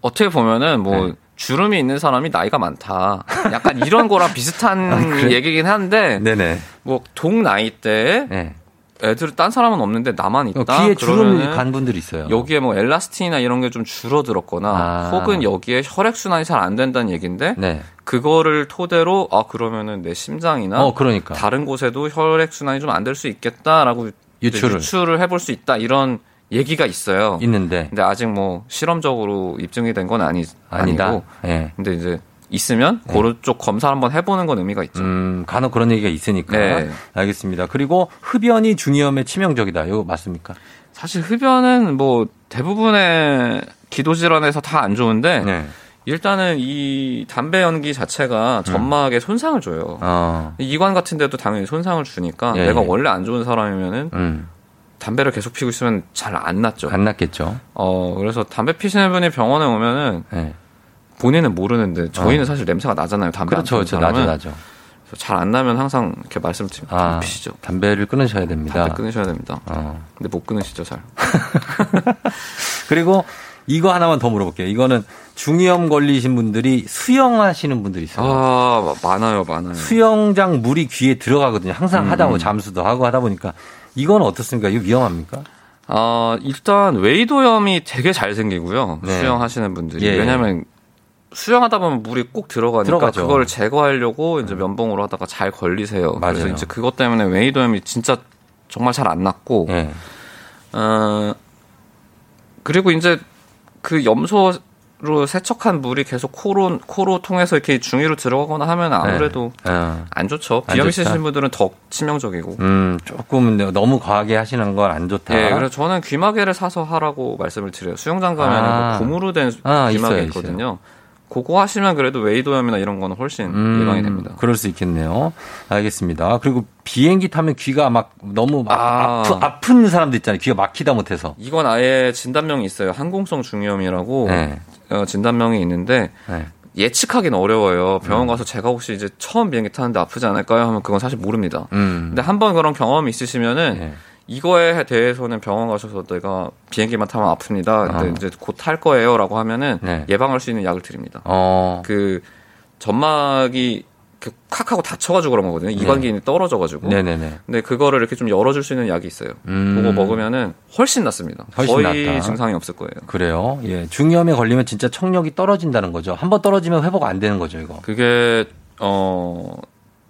어떻게 보면은 뭐 네. 주름이 있는 사람이 나이가 많다. 약간 이런 거랑 비슷한 아, 그래? 얘기긴 한데 네네. 뭐 동 나이 때 네. 애들 딴 사람은 없는데 나만 있다. 어, 귀에 그러면은 간 분들이 있어요. 여기에 뭐 엘라스틴이나 이런 게 좀 줄어들었거나 아. 혹은 여기에 혈액 순환이 잘 안 된다는 얘기인데 네. 그거를 토대로 아 그러면은 내 심장이나 어, 그러니까. 다른 곳에도 혈액 순환이 좀 안 될 수 있겠다라고 유추를. 유추를 해볼 수 있다 이런 얘기가 있어요. 있는데. 근데 아직 뭐 실험적으로 입증이 된 건 아니 아니다. 아니고. 예. 근데 이제 있으면 그런 쪽 검사 한번 해보는 건 의미가 있죠. 음, 간혹 그런 얘기가 있으니까. 네. 알겠습니다. 그리고 흡연이 중이염에 치명적이다. 이거 맞습니까? 사실 흡연은 뭐 대부분의 기도 질환에서 다 안 좋은데 네. 일단은 이 담배 연기 자체가 점막에 손상을 줘요. 어. 이관 같은 데도 당연히 손상을 주니까 예, 내가 예. 원래 안 좋은 사람이면은 음. 담배를 계속 피고 있으면 잘안 낫죠. 안 낫겠죠. 어, 그래서 담배 피시는 분이 병원에 오면은 네. 본인은 모르는데 저희는 어. 사실 냄새가 나잖아요. 담배 그렇죠. 안 그렇죠. 나죠. 나죠. 잘 안 나면 항상 이렇게 말씀을 드리면 아, 피시죠. 담배를 끊으셔야 됩니다. 담배 끊으셔야 됩니다. 어. 근데 못 끊으시죠, 잘. 그리고 이거 하나만 더 물어볼게요. 이거는 중이염 걸리신 분들이 수영하시는 분들이 있어요. 아, 많아요, 많아요. 수영장 물이 귀에 들어가거든요. 항상 음, 하다 보면 음. 잠수도 하고 하다 보니까 이건 어떻습니까? 이거 위험합니까? 아, 일단 웨이도염이 되게 잘 생기고요. 네. 수영하시는 분들이. 예, 예. 왜냐면 수영하다 보면 물이 꼭 들어가니까 들어가죠. 그걸 제거하려고 이제 면봉으로 하다가 잘 걸리세요. 그래서 맞아요. 이제 그것 때문에 웨이도염이 진짜 정말 잘안 낫고 예. 어 그리고 이제 그 염소로 세척한 물이 계속 코로 코로 통해서 이렇게 중위로 들어가거나 하면 아무래도 어. 안 좋죠. 안 비염. 있으신 분들은 더 치명적이고. 음, 조금 너무 과하게 하시는 건 안 좋다. 예, 그래서 저는 귀마개를 사서 하라고 말씀을 드려요. 수영장 가면 아. 그 고무로 된 아, 귀마개 있어요, 있거든요. 그거 하시면 그래도 웨이도염이나 이런 거는 훨씬 음, 예방이 됩니다. 그럴 수 있겠네요. 알겠습니다. 그리고 비행기 타면 귀가 막 너무 막 아. 아프, 아픈 사람도 있잖아요. 귀가 막히다 못해서. 이건 아예 진단명이 있어요. 항공성 중이염이라고 네. 어, 진단명이 있는데 네. 예측하기는 어려워요. 병원 가서 제가 혹시 이제 처음 비행기 타는데 아프지 않을까요? 하면 그건 사실 모릅니다. 음. 근데 한번 그런 경험이 있으시면은 네. 이거에 대해서는 병원 가셔서 내가 비행기만 타면 아픕니다. 근데 어. 이제 곧 탈 거예요라고 하면은 네. 예방할 수 있는 약을 드립니다. 어. 그 점막이 그칵 하고 닫혀가지고 그런 거거든요. 이관기인이 떨어져가지고. 네네네. 근데 그거를 이렇게 좀 열어줄 수 있는 약이 있어요. 음. 그거 먹으면은 훨씬 낫습니다. 훨씬 거의 낫다. 증상이 없을 거예요. 그래요. 예. 중이염에 걸리면 진짜 청력이 떨어진다는 거죠. 한번 떨어지면 회복 안 되는 거죠, 이거. 그게 어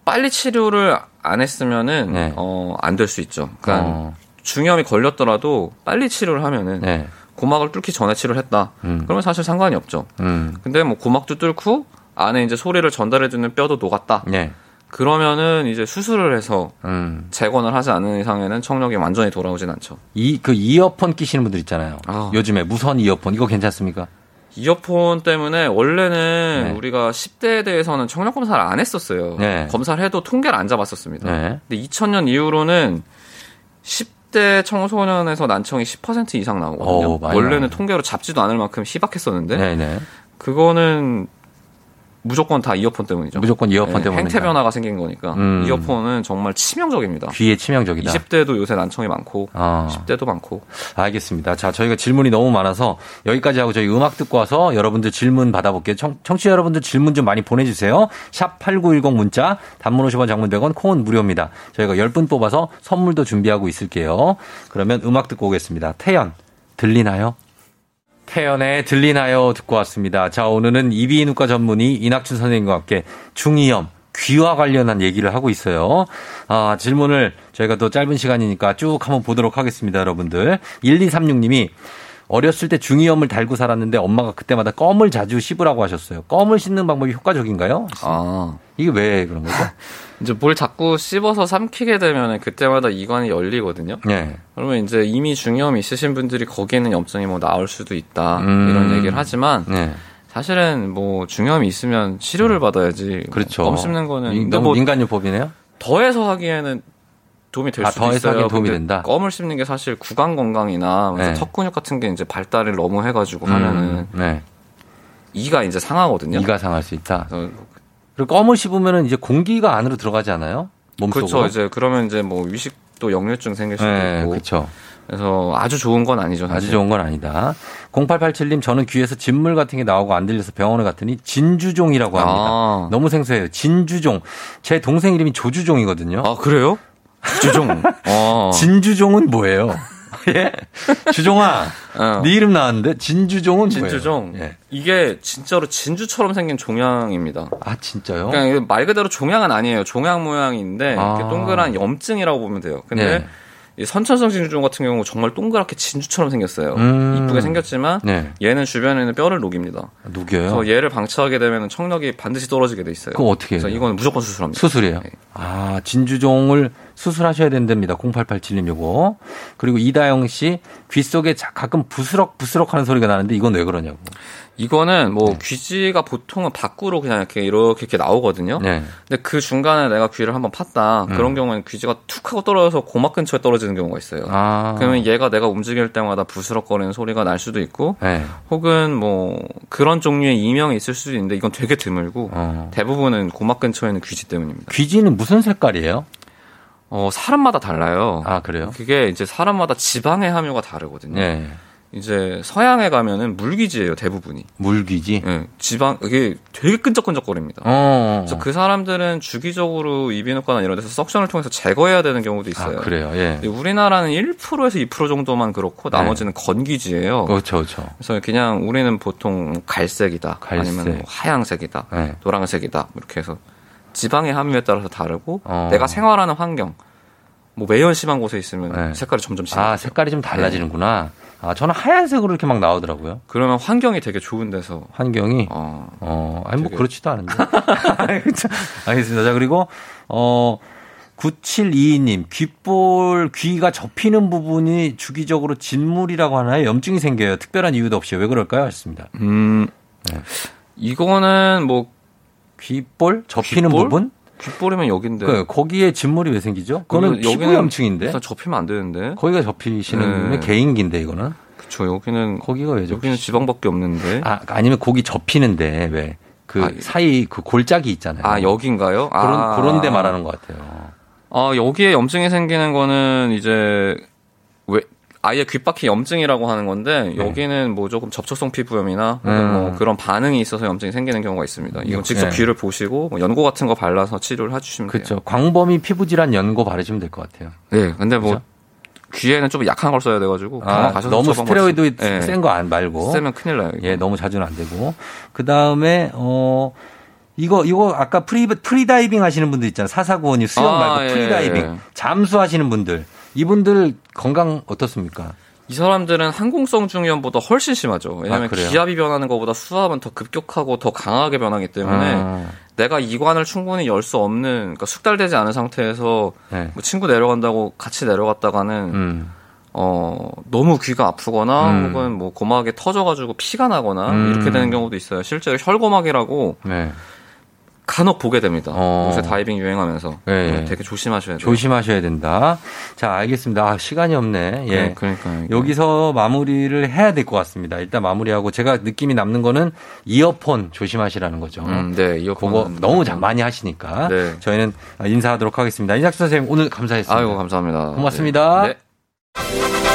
빨리 치료를 안 했으면은 네. 어안 될 수 있죠. 그러니까 어. 중이염이 걸렸더라도 빨리 치료를 하면은 네. 고막을 뚫기 전에 치료를 했다. 음. 그러면 사실 상관이 없죠. 음. 근데 뭐 고막도 뚫고 안에 이제 소리를 전달해주는 뼈도 녹았다. 네. 그러면은 이제 수술을 해서 음. 재건을 하지 않는 이상에는 청력이 완전히 돌아오진 않죠. 이, 그 이어폰 끼시는 분들 있잖아요. 아. 요즘에 무선 이어폰. 이거 괜찮습니까? 이어폰 때문에 원래는 네. 우리가 10대에 대해서는 청력 검사를 안 했었어요. 네. 검사를 해도 통계를 안 잡았었습니다. 네. 근데 2000년 이후로는 10대 청소년에서 난청이 10% 이상 나오거든요. 오, 원래는. 통계로 잡지도 않을 만큼 희박했었는데 네네. 그거는 무조건 다 이어폰 때문이죠. 무조건 이어폰 때문에. 행태 변화가 생긴 거니까. 음. 이어폰은 정말 치명적입니다. 귀에 치명적이다. 20대도 요새 난청이 많고, 어. 10대도 많고. 알겠습니다. 자, 저희가 질문이 너무 많아서 여기까지 하고 저희 음악 듣고 와서 여러분들 질문 받아볼게요. 청, 청취자 여러분들 질문 좀 많이 보내주세요. 샵 8910 문자, 단문 50원 장문 100원, 콩은 무료입니다. 저희가 10분 뽑아서 선물도 준비하고 있을게요. 그러면 음악 듣고 오겠습니다. 태연, 들리나요? 태연의 들리나요? 듣고 왔습니다. 자, 오늘은 이비인후과 전문의 이낙준 선생님과 함께 중이염, 귀와 관련한 얘기를 하고 있어요. 아, 질문을 저희가 또 짧은 시간이니까 쭉 한번 보도록 하겠습니다, 여러분들. 1236님이 어렸을 때 중이염을 달고 살았는데 엄마가 그때마다 껌을 자주 씹으라고 하셨어요. 껌을 씹는 방법이 효과적인가요? 아. 이게 왜 그런 거죠? 이제 뭘 자꾸 씹어서 삼키게 되면 그때마다 이관이 열리거든요. 네. 그러면 이제 이미 중이염이 있으신 분들이 거기에는 염증이 뭐 나올 수도 있다. 음. 이런 얘기를 하지만 네. 사실은 뭐 중이염이 있으면 치료를 받아야지. 그렇죠. 껌 씹는 거는 이- 근데 너무 뭐 민간요법이네요. 더해서 하기에는 도움이 될 아, 수도 있어요. 도움이 된다? 껌을 씹는 게 사실 구강 건강이나 네. 턱 근육 같은 게 이제 발달을 너무 해가지고 하면은 음, 네. 이가 이제 상하거든요. 이가 상할 수 있다. 그리고 껌을 씹으면 이제 공기가 안으로 들어가지 않아요? 몸속으로. 그렇죠. 이제 그러면 이제 뭐 위식도 역류증 생길 수도 네, 있고. 그렇죠. 그래서 아주 좋은 건 아니죠. 사실. 아주 좋은 건 아니다. 0887님, 저는 귀에서 진물 같은 게 나오고 안 들려서 병원에 갔더니 진주종이라고 합니다. 아. 너무 생소해요. 진주종. 제 동생 이름이 조주종이거든요. 아 그래요? 주종. 어. 진주종은 뭐예요? 예? 주종아, 어. 네 이름 나왔는데 진주종은 진주종. 뭐예요? 예. 이게 진짜로 진주처럼 생긴 종양입니다. 아 진짜요? 그냥 이게 말 그대로 종양은 아니에요. 종양 모양인데 아. 동그란 염증이라고 보면 돼요. 근데 네. 이 선천성 진주종 같은 경우 정말 동그랗게 진주처럼 생겼어요. 음. 이쁘게 생겼지만 네. 얘는 주변에 는 뼈를 녹입니다. 녹여요. 그래서 얘를 방치하게 되면 청력이 반드시 떨어지게 돼 있어요. 그럼 어떻게 해요? 그래서 이거는 무조건 수술합니다. 수술이에요. 네. 아, 진주종을 수술하셔야 된답니다. 0887님 요거. 그리고 이다영 씨, 귀 속에 자- 가끔 부스럭 부스럭 하는 소리가 나는데 이건 왜 그러냐고. 이거는 뭐 네. 귀지가 보통은 밖으로 그냥 이렇게 이렇게, 이렇게 나오거든요. 네. 근데 그 중간에 내가 귀를 한번 팠다. 음. 그런 경우에는 귀지가 툭 하고 떨어져서 고막 근처에 떨어지는 경우가 있어요. 아. 그러면 얘가 내가 움직일 때마다 부스럭거리는 소리가 날 수도 있고 네. 혹은 뭐 그런 종류의 이명이 있을 수도 있는데 이건 되게 드물고 어. 대부분은 고막 근처에 있는 귀지 때문입니다. 귀지는 무슨 색깔이에요? 어, 사람마다 달라요. 아, 그래요? 그게 이제 사람마다 지방의 함유가 다르거든요. 네. 이제 서양에 가면은 물귀지예요, 대부분이. 물귀지. 예, 지방 이게 되게 끈적끈적거립니다. 어. 그래서 그 사람들은 주기적으로 이비인후과나 이런 데서 석션을 통해서 제거해야 되는 경우도 아, 있어요. 그래요. 예. 우리나라는 1%에서 2% 정도만 그렇고 네. 나머지는 건기지예요. 그렇죠, 그렇죠. 그래서 그냥 우리는 보통 갈색이다, 갈색. 아니면 뭐 하양색이다, 네. 노란색이다 이렇게 해서 지방의 함유에 따라서 다르고 어. 내가 생활하는 환경, 뭐 매연 심한 곳에 있으면 네. 색깔이 점점 진해져요. 아, 색깔이 좀 달라지는구나. 아, 저는 하얀색으로 이렇게 막 나오더라고요. 그러면 환경이 되게 좋은 데서 환경이. 어, 어, 아니, 뭐, 되게- 그렇지도 않은데. 알겠습니다. 자, 그리고, 어, 9722님, 귓볼, 귀가 접히는 부분이 주기적으로 진물이라고 하나요? 염증이 생겨요. 특별한 이유도 없이. 왜 그럴까요? 하셨습니다. 음, 네. 이거는 뭐 귓볼? 접히는 귓볼? 부분? 귓볼이면 여긴데. 그, 거기에 진물이 왜 생기죠? 그거는 여기는- 피부 염증인데. 일단 접히면 안 되는데. 거기가 접히시는 네. 개인기인데, 이거는. 그쵸, 여기는, 거기가 왜 접히 여기는 지방밖에 없는데. 아, 아니면 고기 접히는데, 왜. 그 아, 사이 그 골짜기 있잖아요. 아, 여긴가요? 그런, 아. 그런 데 말하는 것 같아요. 아, 여기에 염증이 생기는 거는 이제, 왜, 아예 귓바퀴 염증이라고 하는 건데, 네. 여기는 뭐 조금 접촉성 피부염이나, 음. 뭐 그런 반응이 있어서 염증이 생기는 경우가 있습니다. 이건 직접 네. 귀를 보시고, 뭐 연고 같은 거 발라서 치료를 해주시면 돼요. 그렇죠. 광범위 피부질환 연고 바르시면 될 것 같아요. 네, 근데 뭐, 그죠? 귀에는 좀 약한 걸 써야 돼가지고, 아, 너무 스테로이드 받으시- 네. 센거 안 말고. 세면 큰일 나요. 이거. 예, 너무 자주는 안 되고. 그 다음에, 어, 이거, 이거 아까 프리, 프리다이빙 하시는 분들 있잖아요. 사사구원이 수영 아, 말고 예, 프리다이빙. 예. 잠수하시는 분들. 이분들 건강 어떻습니까? 이 사람들은 항공성 중이염보다 훨씬 심하죠. 왜냐하면 아? 기압이 변하는 것보다 수압은 더 급격하고 더 강하게 변하기 때문에 아, 내가 이관을 충분히 열 수 없는, 그러니까 숙달되지 않은 상태에서 네. 뭐 친구 내려간다고 같이 내려갔다가는 음. 어 너무 귀가 아프거나 음. 혹은 뭐 고막에 터져가지고 피가 나거나 음. 이렇게 되는 경우도 있어요. 실제로 혈고막이라고 네. 간혹 보게 됩니다. 어. 요새 다이빙 유행하면서 예, 네, 예. 되게 조심하셔야 돼요. 조심하셔야 된다. 자, 알겠습니다. 아, 시간이 없네. 예. 네, 그러니까요. 여기서 마무리를 해야 될 것 같습니다. 일단 마무리하고 제가 느낌이 남는 거는 이어폰 조심하시라는 거죠. 음, 네, 이어폰 그거 너무 자- 많이 하시니까 네. 저희는 인사하도록 하겠습니다. 이작수 선생님 오늘 감사했습니다. 아이고 감사합니다. 고맙습니다. 네. 바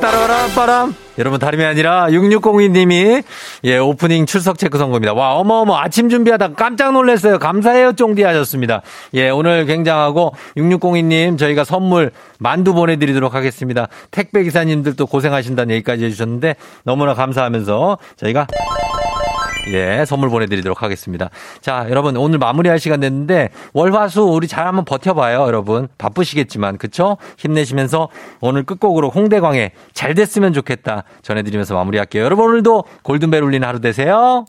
따라라 빠람 여러분 다름이 아니라 6602님이 예 오프닝 출석 체크 선거입니다. 와 어머어머 아침 준비하다가 깜짝 놀랐어요. 감사해요 쫑디 하셨습니다. 예 오늘 굉장하고 6602님 저희가 선물 만두 보내드리도록 하겠습니다. 택배 기사님들도 고생하신다는 얘기까지 해주셨는데 너무나 감사하면서 저희가 예, 선물 보내드리도록 하겠습니다. 자, 여러분, 오늘 마무리할 시간 됐는데, 월화수 우리 잘 한번 버텨봐요, 여러분. 바쁘시겠지만, 그쵸? 힘내시면서 오늘 끝곡으로 홍대광의 잘 됐으면 좋겠다 전해드리면서 마무리할게요. 여러분, 오늘도 골든벨 울리는 하루 되세요.